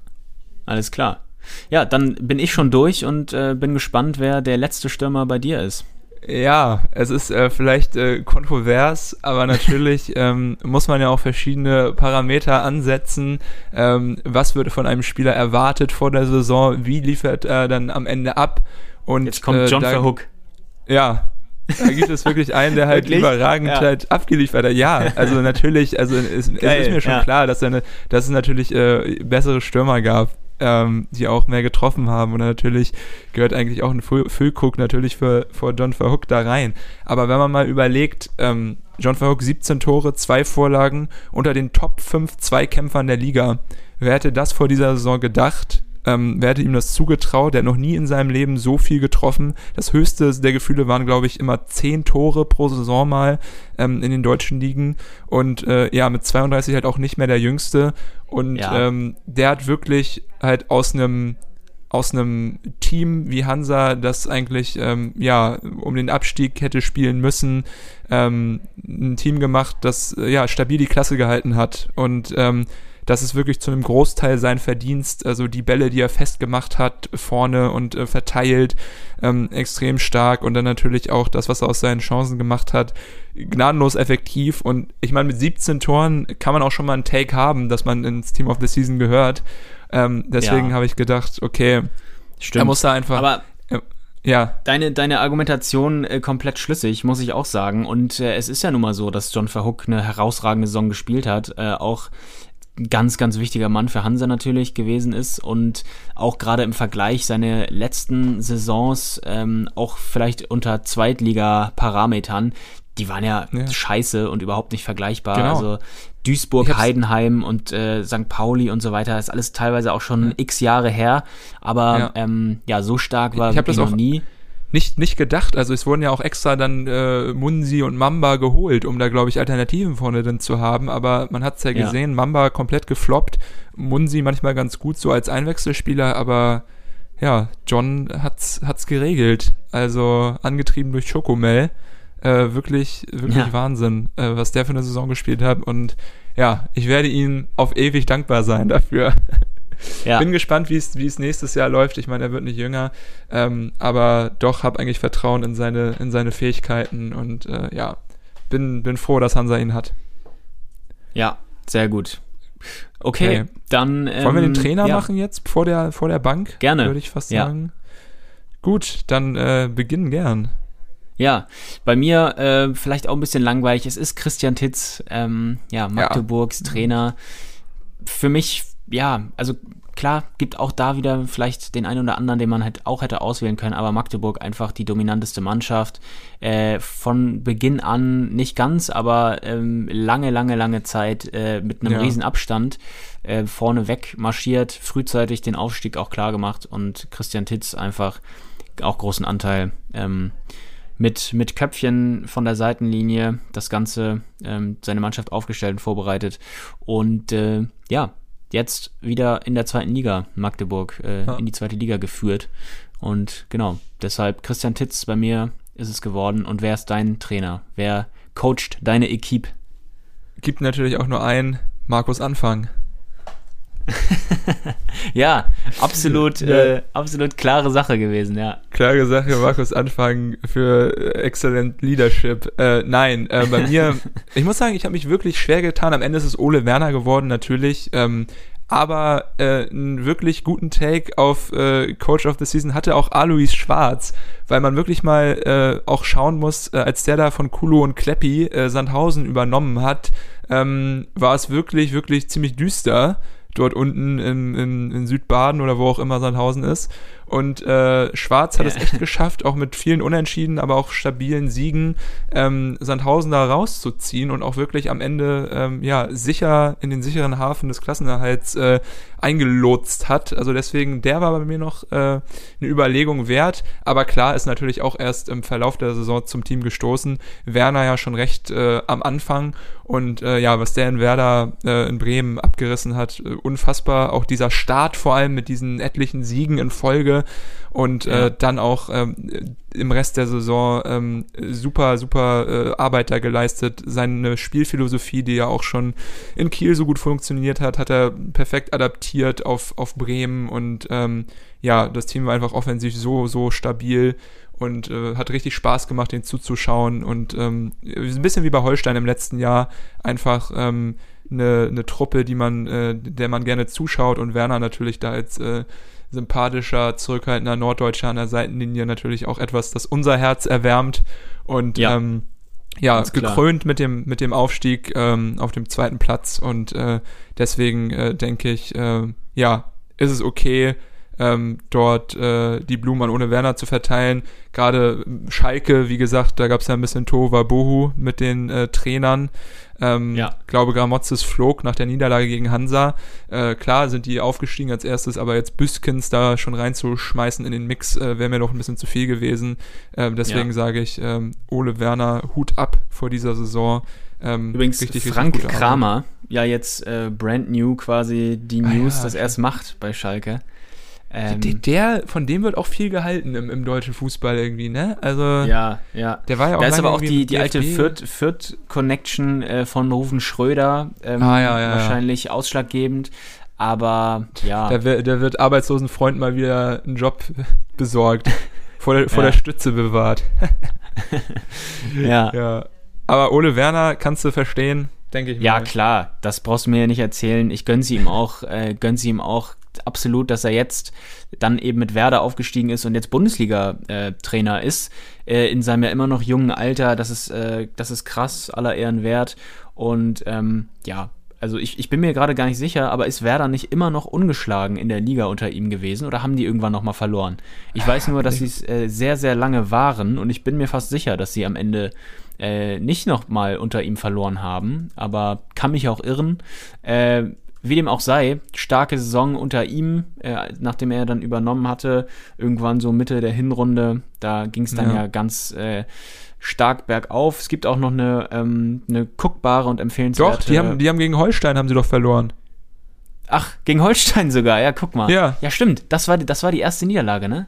[SPEAKER 1] alles klar. Ja, dann bin ich schon durch und äh, bin gespannt, wer der letzte Stürmer bei dir ist.
[SPEAKER 2] Ja, es ist äh, vielleicht äh, kontrovers, aber natürlich ähm, muss man ja auch verschiedene Parameter ansetzen. Ähm, was wird von einem Spieler erwartet vor der Saison? Wie liefert er dann am Ende ab?
[SPEAKER 1] Und jetzt kommt John äh, Verhook.
[SPEAKER 2] Ja, da gibt es wirklich einen, der halt überragend ja. halt abgeliefert hat. Ja, also natürlich, also es, es ist mir schon ja. klar, dass, eine, dass es natürlich äh, bessere Stürmer gab ähm, die auch mehr getroffen haben. Und natürlich gehört eigentlich auch ein Füllcook natürlich für, für John Verhook da rein. Aber wenn man mal überlegt, ähm, John Verhook 17 Tore, zwei Vorlagen unter den Top 5 Zweikämpfern der Liga. Wer hätte das vor dieser Saison gedacht? Ähm, wer hätte ihm das zugetraut? Der hat noch nie in seinem Leben so viel getroffen. Das höchste der Gefühle waren, glaube ich, immer 10 Tore pro Saison mal ähm, in den deutschen Ligen. Und äh, ja, mit 32 halt auch nicht mehr der Jüngste. Und ja. ähm, der hat wirklich halt aus einem aus einem Team wie Hansa, das eigentlich ähm, ja um den Abstieg hätte spielen müssen, ähm, ein Team gemacht, das äh, ja stabil die Klasse gehalten hat und ähm, das ist wirklich zu einem Großteil sein Verdienst. Also die Bälle, die er festgemacht hat, vorne und äh, verteilt, ähm, extrem stark. Und dann natürlich auch das, was er aus seinen Chancen gemacht hat, gnadenlos effektiv. Und ich meine, mit 17 Toren kann man auch schon mal einen Take haben, dass man ins Team of the Season gehört. Ähm, deswegen ja. habe ich gedacht, okay, Stimmt. er muss da einfach.
[SPEAKER 1] Aber ja. Deine, deine Argumentation äh, komplett schlüssig, muss ich auch sagen. Und äh, es ist ja nun mal so, dass John Verhook eine herausragende Saison gespielt hat. Äh, auch ganz, ganz wichtiger Mann für Hansa natürlich gewesen ist und auch gerade im Vergleich seine letzten Saisons ähm, auch vielleicht unter Zweitliga-Parametern die waren ja, ja, scheiße und überhaupt nicht vergleichbar. Genau. Also Duisburg, Heidenheim und äh, St. Pauli und so weiter, ist alles teilweise auch schon ja. x Jahre her. Aber ja, ähm, ja so stark war
[SPEAKER 2] ich das noch nie. Nicht, nicht gedacht, also es wurden ja auch extra dann äh, Munsi und Mamba geholt, um da, glaube ich, Alternativen vorne drin zu haben, aber man hat es ja gesehen, Mamba komplett gefloppt, Munsi manchmal ganz gut so als Einwechselspieler, aber ja, John hat's, hat's geregelt. Also angetrieben durch Schokomel. Äh, wirklich, wirklich ja. Wahnsinn, äh, was der für eine Saison gespielt hat. Und ja, ich werde ihm auf ewig dankbar sein dafür. Ja. Bin gespannt, wie es nächstes Jahr läuft. Ich meine, er wird nicht jünger, ähm, aber doch habe eigentlich Vertrauen in seine in seine Fähigkeiten und äh, ja, bin bin froh, dass Hansa ihn hat.
[SPEAKER 1] Ja, sehr gut. Okay, okay. dann
[SPEAKER 2] ähm, wollen wir den ähm, Trainer ja. machen jetzt vor der vor der Bank?
[SPEAKER 1] Gerne,
[SPEAKER 2] würde ich fast sagen. Ja. Gut, dann äh, beginnen gern.
[SPEAKER 1] Ja, bei mir äh, vielleicht auch ein bisschen langweilig. Es ist Christian Titz, ähm, ja, Magdeburgs ja. Trainer. Für mich, ja, also klar, gibt auch da wieder vielleicht den einen oder anderen, den man halt auch hätte auswählen können, aber Magdeburg einfach die dominanteste Mannschaft. Äh, von Beginn an nicht ganz, aber ähm, lange, lange, lange Zeit äh, mit einem ja. riesen Abstand äh, vorne weg marschiert, frühzeitig den Aufstieg auch klar gemacht und Christian Titz einfach auch großen Anteil ähm, mit, mit Köpfchen von der Seitenlinie das Ganze, ähm, seine Mannschaft aufgestellt und vorbereitet. Und äh, ja, jetzt wieder in der zweiten Liga Magdeburg äh, ja. in die zweite Liga geführt. Und genau, deshalb Christian Titz bei mir ist es geworden. Und wer ist dein Trainer? Wer coacht deine Equipe?
[SPEAKER 2] Gibt natürlich auch nur einen, Markus Anfang.
[SPEAKER 1] ja, absolut, ja. Äh, absolut klare Sache gewesen, ja.
[SPEAKER 2] Klare Sache, Markus Anfang für äh, Excellent Leadership. Äh, nein, äh, bei mir, ich muss sagen, ich habe mich wirklich schwer getan. Am Ende ist es Ole Werner geworden, natürlich. Ähm, aber äh, einen wirklich guten Take auf äh, Coach of the Season hatte auch Alois Schwarz, weil man wirklich mal äh, auch schauen muss, äh, als der da von Kulo und Kleppi äh, Sandhausen übernommen hat, ähm, war es wirklich, wirklich ziemlich düster dort unten in, in, in Südbaden oder wo auch immer Sandhausen ist. Und äh, Schwarz hat ja. es echt geschafft, auch mit vielen Unentschieden, aber auch stabilen Siegen, ähm, Sandhausen da rauszuziehen und auch wirklich am Ende ähm, ja sicher in den sicheren Hafen des Klassenerhalts äh, eingelotst hat. Also deswegen, der war bei mir noch äh, eine Überlegung wert. Aber klar ist natürlich auch erst im Verlauf der Saison zum Team gestoßen. Werner ja schon recht äh, am Anfang. Und äh, ja, was der in Werder äh, in Bremen abgerissen hat, äh, unfassbar. Auch dieser Start vor allem mit diesen etlichen Siegen in Folge und ja. äh, dann auch ähm, im Rest der Saison ähm, super, super äh, Arbeit da geleistet. Seine Spielphilosophie, die ja auch schon in Kiel so gut funktioniert hat, hat er perfekt adaptiert auf, auf Bremen und ähm, ja, das Team war einfach offensiv so, so stabil und äh, hat richtig Spaß gemacht, den zuzuschauen und ähm, ein bisschen wie bei Holstein im letzten Jahr einfach ähm, eine, eine Truppe, die man, äh, der man gerne zuschaut und Werner natürlich da als äh, sympathischer, zurückhaltender Norddeutscher an der Seitenlinie natürlich auch etwas, das unser Herz erwärmt und ja. Ähm, ja, gekrönt mit dem, mit dem Aufstieg ähm, auf dem zweiten Platz und äh, deswegen äh, denke ich, äh, ja, ist es okay, ähm, dort äh, die Blumen an Ohne Werner zu verteilen. Gerade Schalke, wie gesagt, da gab es ja ein bisschen Tova Bohu mit den äh, Trainern. Ähm, ja. glaube, Gramotzes flog nach der Niederlage gegen Hansa. Äh, klar sind die aufgestiegen als erstes, aber jetzt Büskens da schon reinzuschmeißen in den Mix, äh, wäre mir doch ein bisschen zu viel gewesen. Ähm, deswegen ja. sage ich, ähm, Ole Werner, Hut ab vor dieser Saison.
[SPEAKER 1] Ähm, Übrigens, richtig, Frank richtig Kramer, ja jetzt äh, brand new quasi die News, ah, ja, dass er es macht bei Schalke.
[SPEAKER 2] Ähm, der, der, von dem wird auch viel gehalten im, im, deutschen Fußball irgendwie, ne? Also
[SPEAKER 1] ja, ja.
[SPEAKER 2] Der war ja auch.
[SPEAKER 1] Da ist aber auch die, die alte Fürth-Connection äh, von Rufen Schröder ähm, ah, ja, ja, wahrscheinlich ja. ausschlaggebend. Aber ja.
[SPEAKER 2] Da, der wird arbeitslosen Freund mal wieder einen Job besorgt, vor der, vor der Stütze bewahrt. ja. ja. Aber Ole Werner kannst du verstehen, denke ich
[SPEAKER 1] mal. Ja, klar, das brauchst du mir ja nicht erzählen. Ich gönne sie ihm auch, äh, gönne sie ihm auch absolut, dass er jetzt dann eben mit Werder aufgestiegen ist und jetzt Bundesliga-Trainer ist, äh, in seinem ja immer noch jungen Alter. Das ist, äh, das ist krass, aller Ehren wert. Und ähm, ja, also ich, ich bin mir gerade gar nicht sicher, aber ist Werder nicht immer noch ungeschlagen in der Liga unter ihm gewesen oder haben die irgendwann nochmal verloren? Ich weiß nur, dass sie es äh, sehr, sehr lange waren und ich bin mir fast sicher, dass sie am Ende äh, nicht nochmal unter ihm verloren haben, aber kann mich auch irren. Äh, wie dem auch sei, starke Saison unter ihm, äh, nachdem er dann übernommen hatte, irgendwann so Mitte der Hinrunde, da ging es dann ja, ja ganz äh, stark bergauf. Es gibt auch noch eine, ähm, eine guckbare und empfehlenswerte.
[SPEAKER 2] Doch, die haben, die haben gegen Holstein haben sie doch verloren.
[SPEAKER 1] Ach, gegen Holstein sogar, ja, guck mal.
[SPEAKER 2] Ja.
[SPEAKER 1] Ja, stimmt. Das war, das war die erste Niederlage, ne?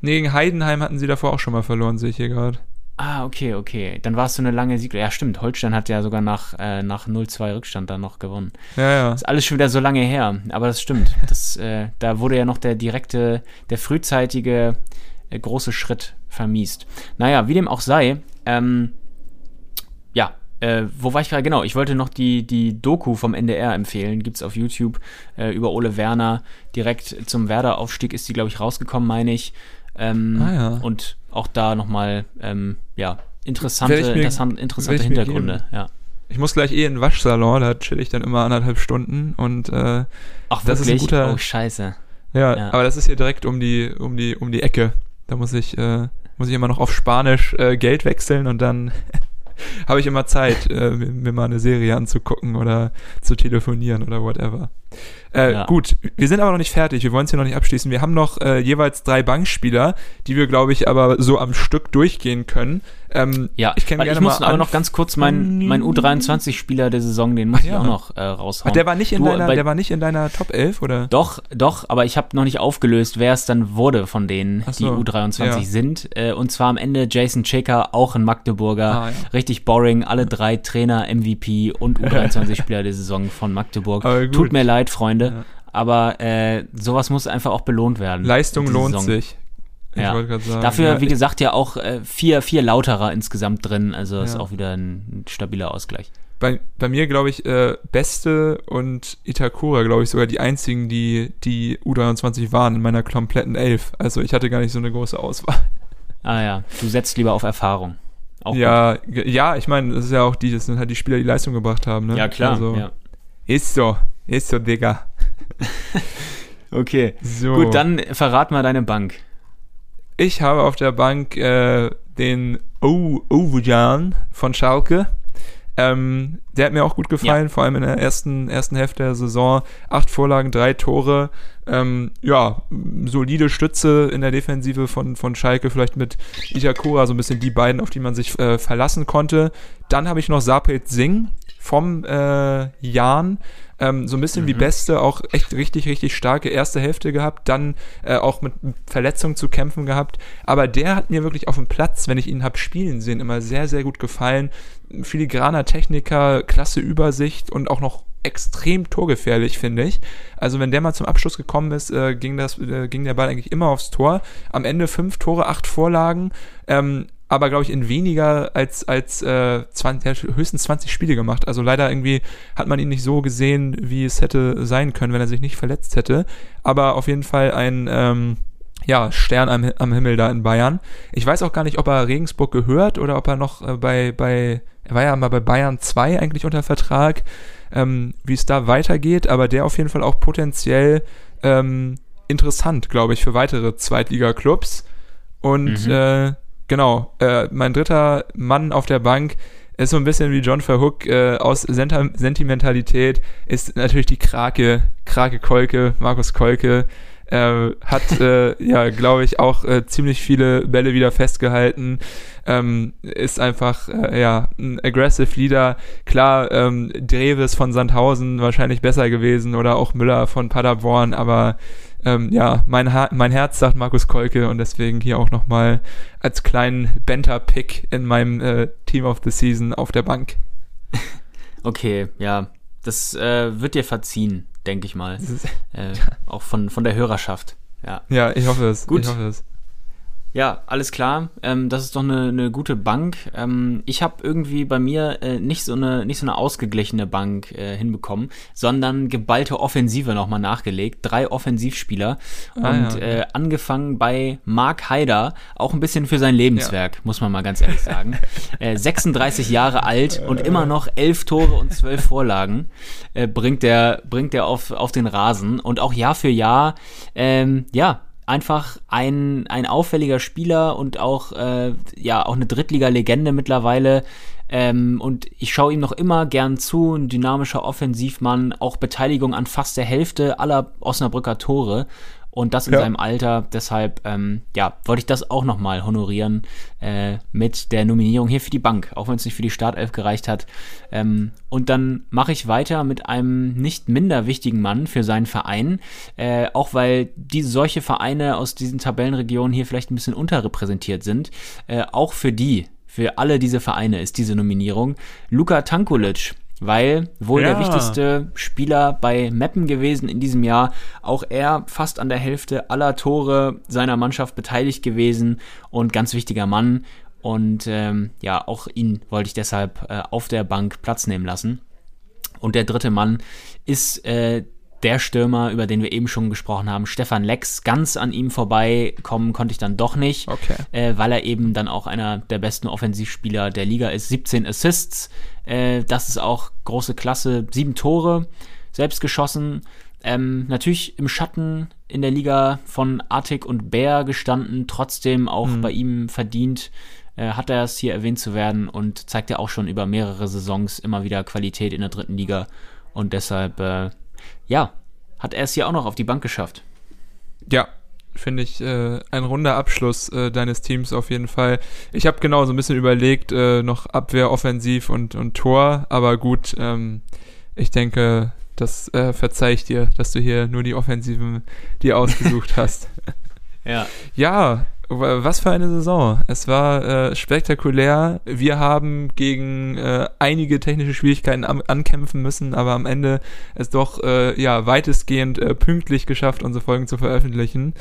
[SPEAKER 2] Nee, gegen Heidenheim hatten sie davor auch schon mal verloren, sehe ich hier gerade.
[SPEAKER 1] Ah, okay, okay. Dann war es so eine lange Sieg. Ja, stimmt. Holstein hat ja sogar nach, äh, nach 0-2 Rückstand dann noch gewonnen.
[SPEAKER 2] Ja, ja.
[SPEAKER 1] Ist alles schon wieder so lange her. Aber das stimmt. Das, äh, da wurde ja noch der direkte, der frühzeitige äh, große Schritt vermiest. Naja, wie dem auch sei, ähm, ja, äh, wo war ich gerade? Genau, ich wollte noch die, die Doku vom NDR empfehlen. Gibt es auf YouTube äh, über Ole Werner. Direkt zum Werder-Aufstieg ist die, glaube ich, rausgekommen, meine ich. Ähm, ah, ja. Und auch da nochmal, ähm, ja, interessante, mir, interessant, interessante Hintergründe. Ja.
[SPEAKER 2] Ich muss gleich eh in den Waschsalon, da chill ich dann immer anderthalb Stunden und äh,
[SPEAKER 1] Ach, das wirklich? ist ein guter. Oh, scheiße.
[SPEAKER 2] Ja, ja, aber das ist hier direkt um die, um die, um die Ecke. Da muss ich, äh, muss ich immer noch auf Spanisch äh, Geld wechseln und dann habe ich immer Zeit, äh, mir, mir, mal eine Serie anzugucken oder zu telefonieren oder whatever. Äh, ja. Gut, wir sind aber noch nicht fertig. Wir wollen es hier noch nicht abschließen. Wir haben noch äh, jeweils drei Bankspieler, die wir, glaube ich, aber so am Stück durchgehen können.
[SPEAKER 1] Ähm, ja, ich, gerne ich muss aber noch ganz kurz meinen mein U23-Spieler der Saison, den muss ja. ich auch noch äh, raushauen. Ach,
[SPEAKER 2] der war nicht in du, deiner, der war nicht in deiner Top 11, oder?
[SPEAKER 1] Doch, doch, aber ich habe noch nicht aufgelöst, wer es dann wurde von denen, so, die U23 ja. sind. Äh, und zwar am Ende Jason Checker, auch ein Magdeburger. Ah, ja. Richtig boring, alle drei Trainer, MVP und U23-Spieler der Saison von Magdeburg. Tut mir leid, Freunde. Aber äh, sowas muss einfach auch belohnt werden.
[SPEAKER 2] Leistung lohnt Saison. sich.
[SPEAKER 1] Ich ja. Sagen, Dafür, ja, wie gesagt, ja auch äh, vier, vier Lauterer insgesamt drin. Also ist auch wieder ein, stabiler Ausgleich.
[SPEAKER 2] Bei, bei mir, glaube ich, äh, Beste und Itakura, glaube ich, sogar die einzigen, die, die U23 waren in meiner kompletten Elf. Also ich hatte gar nicht so eine große Auswahl.
[SPEAKER 1] Ah ja, du setzt lieber auf Erfahrung.
[SPEAKER 2] Auch ja, ja, ich meine, das ist ja auch die, das sind halt die Spieler, die Leistung gebracht haben, ne?
[SPEAKER 1] Ja, klar. Also, ja.
[SPEAKER 2] Ist so, ist so, Digga.
[SPEAKER 1] okay. So. Gut, dann verrat mal deine Bank.
[SPEAKER 2] Ich habe auf der Bank äh, den Ovujan von Schalke. Ähm, der hat mir auch gut gefallen, ja. vor allem in der ersten, ersten Hälfte der Saison. Acht Vorlagen, drei Tore. Ähm, ja, solide Stütze in der Defensive von, von Schalke, vielleicht mit Itakura, so ein bisschen die beiden, auf die man sich äh, verlassen konnte. Dann habe ich noch Sapet Singh vom äh, Jan ähm, so ein bisschen mhm. wie Beste, auch echt richtig, richtig starke erste Hälfte gehabt, dann äh, auch mit Verletzungen zu kämpfen gehabt. Aber der hat mir wirklich auf dem Platz, wenn ich ihn habe spielen sehen, immer sehr, sehr gut gefallen. Filigraner Techniker, klasse Übersicht und auch noch extrem torgefährlich, finde ich. Also wenn der mal zum Abschluss gekommen ist, äh, ging, das, äh, ging der Ball eigentlich immer aufs Tor. Am Ende fünf Tore, acht Vorlagen. Ähm, aber glaube ich in weniger als als äh, 20, höchstens 20 Spiele gemacht. Also leider irgendwie hat man ihn nicht so gesehen, wie es hätte sein können, wenn er sich nicht verletzt hätte. Aber auf jeden Fall ein ähm, ja, Stern am, am Himmel da in Bayern. Ich weiß auch gar nicht, ob er Regensburg gehört oder ob er noch äh, bei, bei, er war ja mal bei Bayern 2 eigentlich unter Vertrag, ähm, wie es da weitergeht, aber der auf jeden Fall auch potenziell ähm, interessant, glaube ich, für weitere Zweitliga-Clubs. Und mhm. äh, genau, äh, mein dritter Mann auf der Bank ist so ein bisschen wie John Verhook äh, aus Sent Sentimentalität, ist natürlich die Krake, Krake Kolke, Markus Kolke. Äh, hat, äh, ja, glaube ich, auch äh, ziemlich viele Bälle wieder festgehalten. Ähm, ist einfach, äh, ja, ein aggressive Leader. Klar, ähm, Dreves von Sandhausen wahrscheinlich besser gewesen oder auch Müller von Paderborn, aber ähm, ja, mein, ha mein Herz sagt Markus Kolke und deswegen hier auch nochmal als kleinen Benter-Pick in meinem äh, Team of the Season auf der Bank.
[SPEAKER 1] Okay, ja, das äh, wird dir verziehen, denke ich mal. Äh, auch von, von der Hörerschaft. Ja,
[SPEAKER 2] ja ich hoffe es. Gut. Ich hoffe es.
[SPEAKER 1] Ja, alles klar. Ähm, das ist doch eine, eine gute Bank. Ähm, ich habe irgendwie bei mir äh, nicht so eine nicht so eine ausgeglichene Bank äh, hinbekommen, sondern geballte Offensive nochmal nachgelegt. Drei Offensivspieler ah, und ja. äh, angefangen bei Mark Haider, auch ein bisschen für sein Lebenswerk, ja. muss man mal ganz ehrlich sagen. 36 äh, Jahre alt und immer noch elf Tore und zwölf Vorlagen äh, bringt der bringt der auf auf den Rasen und auch Jahr für Jahr ähm, ja einfach ein, ein auffälliger Spieler und auch, äh, ja, auch eine Drittliga-Legende mittlerweile. Ähm, und ich schaue ihm noch immer gern zu, ein dynamischer Offensivmann, auch Beteiligung an fast der Hälfte aller Osnabrücker Tore und das in ja. seinem Alter. Deshalb, ähm, ja, wollte ich das auch nochmal honorieren äh, mit der Nominierung hier für die Bank, auch wenn es nicht für die Startelf gereicht hat. Ähm, und dann mache ich weiter mit einem nicht minder wichtigen Mann für seinen Verein, äh, auch weil die solche Vereine aus diesen Tabellenregionen hier vielleicht ein bisschen unterrepräsentiert sind. Äh, auch für die, für alle diese Vereine ist diese Nominierung. Luka Tankulic weil wohl ja. der wichtigste Spieler bei Meppen gewesen in diesem Jahr. Auch er fast an der Hälfte aller Tore seiner Mannschaft beteiligt gewesen und ganz wichtiger Mann. Und ähm, ja, auch ihn wollte ich deshalb äh, auf der Bank Platz nehmen lassen. Und der dritte Mann ist äh, der Stürmer, über den wir eben schon gesprochen haben, Stefan Lex, ganz an ihm vorbeikommen konnte ich dann doch nicht, okay. äh, weil er eben dann auch einer der besten Offensivspieler der Liga ist. 17 Assists, äh, das ist auch große Klasse. Sieben Tore, selbst geschossen. Ähm, natürlich im Schatten in der Liga von Artig und Bär gestanden, trotzdem auch mhm. bei ihm verdient äh, hat er es hier erwähnt zu werden und zeigt ja auch schon über mehrere Saisons immer wieder Qualität in der dritten Liga und deshalb äh, ja, hat er es hier auch noch auf die Bank geschafft.
[SPEAKER 2] Ja, finde ich äh, ein runder Abschluss äh, deines Teams auf jeden Fall. Ich habe genau so ein bisschen überlegt, äh, noch Abwehr, Offensiv und, und Tor, aber gut, ähm, ich denke, das äh, verzeih ich dir, dass du hier nur die Offensiven dir ausgesucht hast.
[SPEAKER 1] ja.
[SPEAKER 2] Ja, was für eine Saison. Es war äh, spektakulär. Wir haben gegen äh, einige technische Schwierigkeiten am, ankämpfen müssen, aber am Ende es doch äh, ja weitestgehend äh, pünktlich geschafft, unsere Folgen zu veröffentlichen.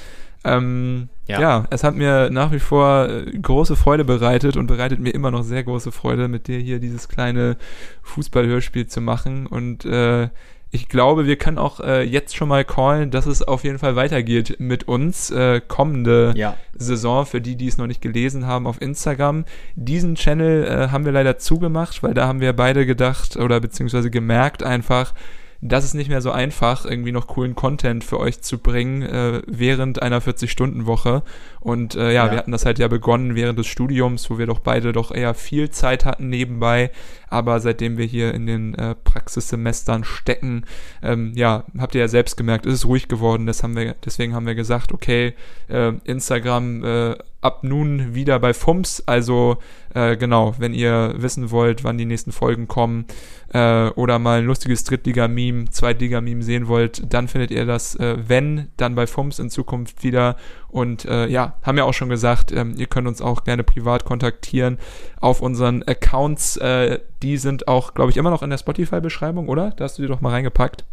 [SPEAKER 2] Ähm, ja. ja. es hat mir nach wie vor äh, große Freude bereitet und bereitet mir immer noch sehr große Freude, mit dir hier dieses kleine Fußballhörspiel zu machen. Und äh, ich glaube, wir können auch äh, jetzt schon mal callen, dass es auf jeden Fall weitergeht mit uns äh, kommende ja. Saison. Für die, die es noch nicht gelesen haben, auf Instagram. Diesen Channel äh, haben wir leider zugemacht, weil da haben wir beide gedacht oder beziehungsweise gemerkt einfach, das ist nicht mehr so einfach, irgendwie noch coolen Content für euch zu bringen äh, während einer 40-Stunden-Woche. Und äh, ja, ja, wir hatten das halt ja begonnen während des Studiums, wo wir doch beide doch eher viel Zeit hatten nebenbei. Aber seitdem wir hier in den äh, Praxissemestern stecken, ähm, ja, habt ihr ja selbst gemerkt, ist es ruhig geworden. Das haben wir, deswegen haben wir gesagt, okay, äh, Instagram äh, ab nun wieder bei FUMS. Also äh, genau, wenn ihr wissen wollt, wann die nächsten Folgen kommen äh, oder mal ein lustiges Drittliga-Meme, Zweitliga-Meme sehen wollt, dann findet ihr das, äh, wenn, dann bei FUMS in Zukunft wieder. Und äh, ja, haben ja auch schon gesagt, ähm, ihr könnt uns auch gerne privat kontaktieren auf unseren Accounts. Äh, die sind auch, glaube ich, immer noch in der Spotify-Beschreibung, oder? Da hast du die doch mal reingepackt.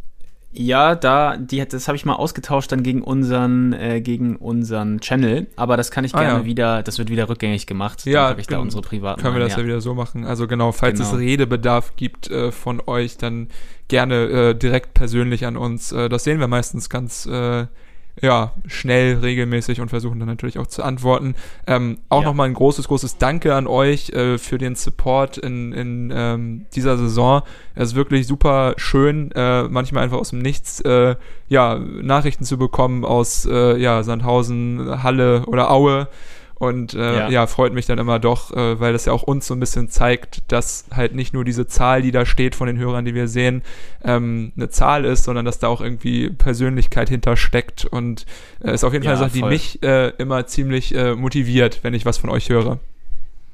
[SPEAKER 1] Ja, da, die, das habe ich mal ausgetauscht dann gegen unseren, äh, gegen unseren Channel, aber das kann ich ah, gerne ja. wieder, das wird wieder rückgängig gemacht.
[SPEAKER 2] Ja, dann ich da unsere privaten. Können wir das ja. ja. wieder so machen. Also genau, falls genau. es Redebedarf gibt äh, von euch, dann gerne äh, direkt persönlich an uns. Äh, das sehen wir meistens ganz äh, ja, schnell, regelmäßig und versuchen dann natürlich auch zu antworten. Ähm, auch ja. nochmal ein großes, großes Danke an euch äh, für den Support in, in ähm, dieser Saison. Es ist wirklich super schön, äh, manchmal einfach aus dem Nichts äh, ja, Nachrichten zu bekommen aus äh, ja, Sandhausen, Halle oder Aue. Und äh, ja. ja. freut mich dann immer doch, äh, weil das ja auch uns so ein bisschen zeigt, dass halt nicht nur diese Zahl, die da steht von den Hörern, die wir sehen, ähm, eine Zahl ist, sondern dass da auch irgendwie Persönlichkeit hintersteckt. Und äh, ist auf jeden ja, Fall eine Sache, die mich äh, immer ziemlich äh, motiviert, wenn ich was von euch höre.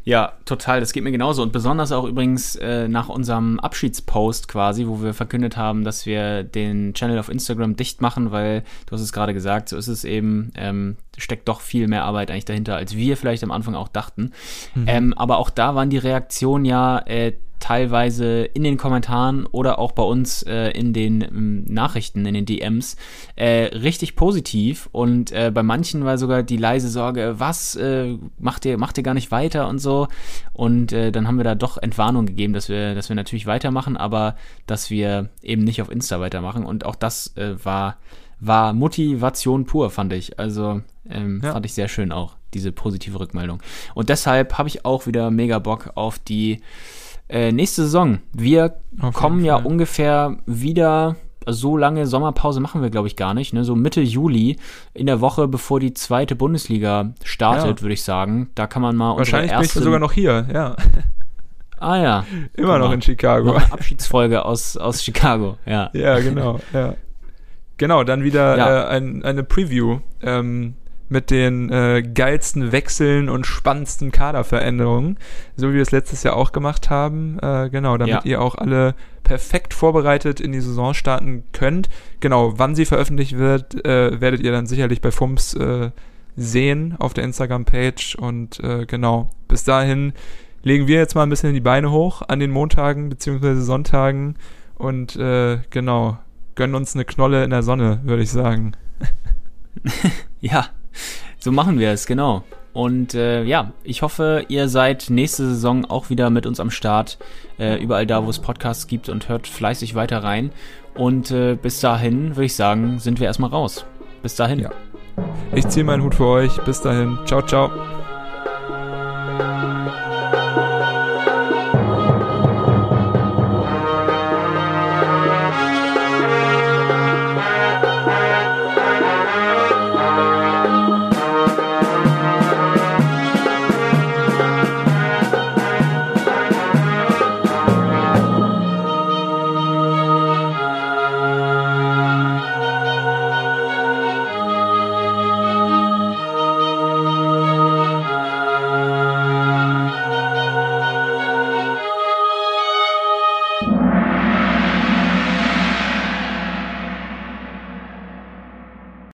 [SPEAKER 1] Ja, total. Das geht mir genauso. Und besonders auch übrigens äh, nach unserem Abschiedspost quasi, wo wir verkündet haben, dass wir den Channel auf Instagram dicht machen, weil du hast es gerade gesagt, so ist es eben, ähm, steckt doch viel mehr Arbeit eigentlich dahinter, als wir vielleicht am Anfang auch dachten. Mhm. Ähm, aber auch da waren die Reaktionen ja äh, teilweise in den Kommentaren oder auch bei uns äh, in den ähm, Nachrichten, in den DMs, äh, richtig positiv und äh, bei manchen war sogar die leise Sorge, was, äh, macht ihr, macht ihr gar nicht weiter und so. Und äh, dann haben wir da doch Entwarnung gegeben, dass wir, dass wir natürlich weitermachen, aber dass wir eben nicht auf Insta weitermachen. Und auch das äh, war, war Motivation pur, fand ich, also ähm, ja. fand ich sehr schön auch, diese positive Rückmeldung. Und deshalb habe ich auch wieder mega Bock auf die äh, nächste Saison. Wir Auf kommen ja ungefähr wieder so lange Sommerpause machen wir, glaube ich, gar nicht. Ne? So Mitte Juli, in der Woche, bevor die zweite Bundesliga startet, ja. würde ich sagen. Da kann man mal
[SPEAKER 2] Wahrscheinlich bin ich sogar noch hier, ja.
[SPEAKER 1] Ah ja.
[SPEAKER 2] Immer noch in Chicago. Noch
[SPEAKER 1] Abschiedsfolge aus, aus Chicago, ja.
[SPEAKER 2] Ja, genau, ja. Genau, dann wieder ja. äh, ein, eine Preview. Ähm, mit den äh, geilsten Wechseln und spannendsten Kaderveränderungen, so wie wir es letztes Jahr auch gemacht haben. Äh, genau, damit ja. ihr auch alle perfekt vorbereitet in die Saison starten könnt. Genau, wann sie veröffentlicht wird, äh, werdet ihr dann sicherlich bei FUMS äh, sehen auf der Instagram-Page. Und äh, genau, bis dahin legen wir jetzt mal ein bisschen die Beine hoch an den Montagen bzw. Sonntagen und äh, genau, gönnen uns eine Knolle in der Sonne, würde ich sagen.
[SPEAKER 1] ja, so machen wir es, genau. Und äh, ja, ich hoffe, ihr seid nächste Saison auch wieder mit uns am Start. Äh, überall da, wo es Podcasts gibt und hört fleißig weiter rein. Und äh, bis dahin, würde ich sagen, sind wir erstmal raus. Bis dahin. Ja.
[SPEAKER 2] Ich ziehe meinen Hut für euch. Bis dahin. Ciao, ciao.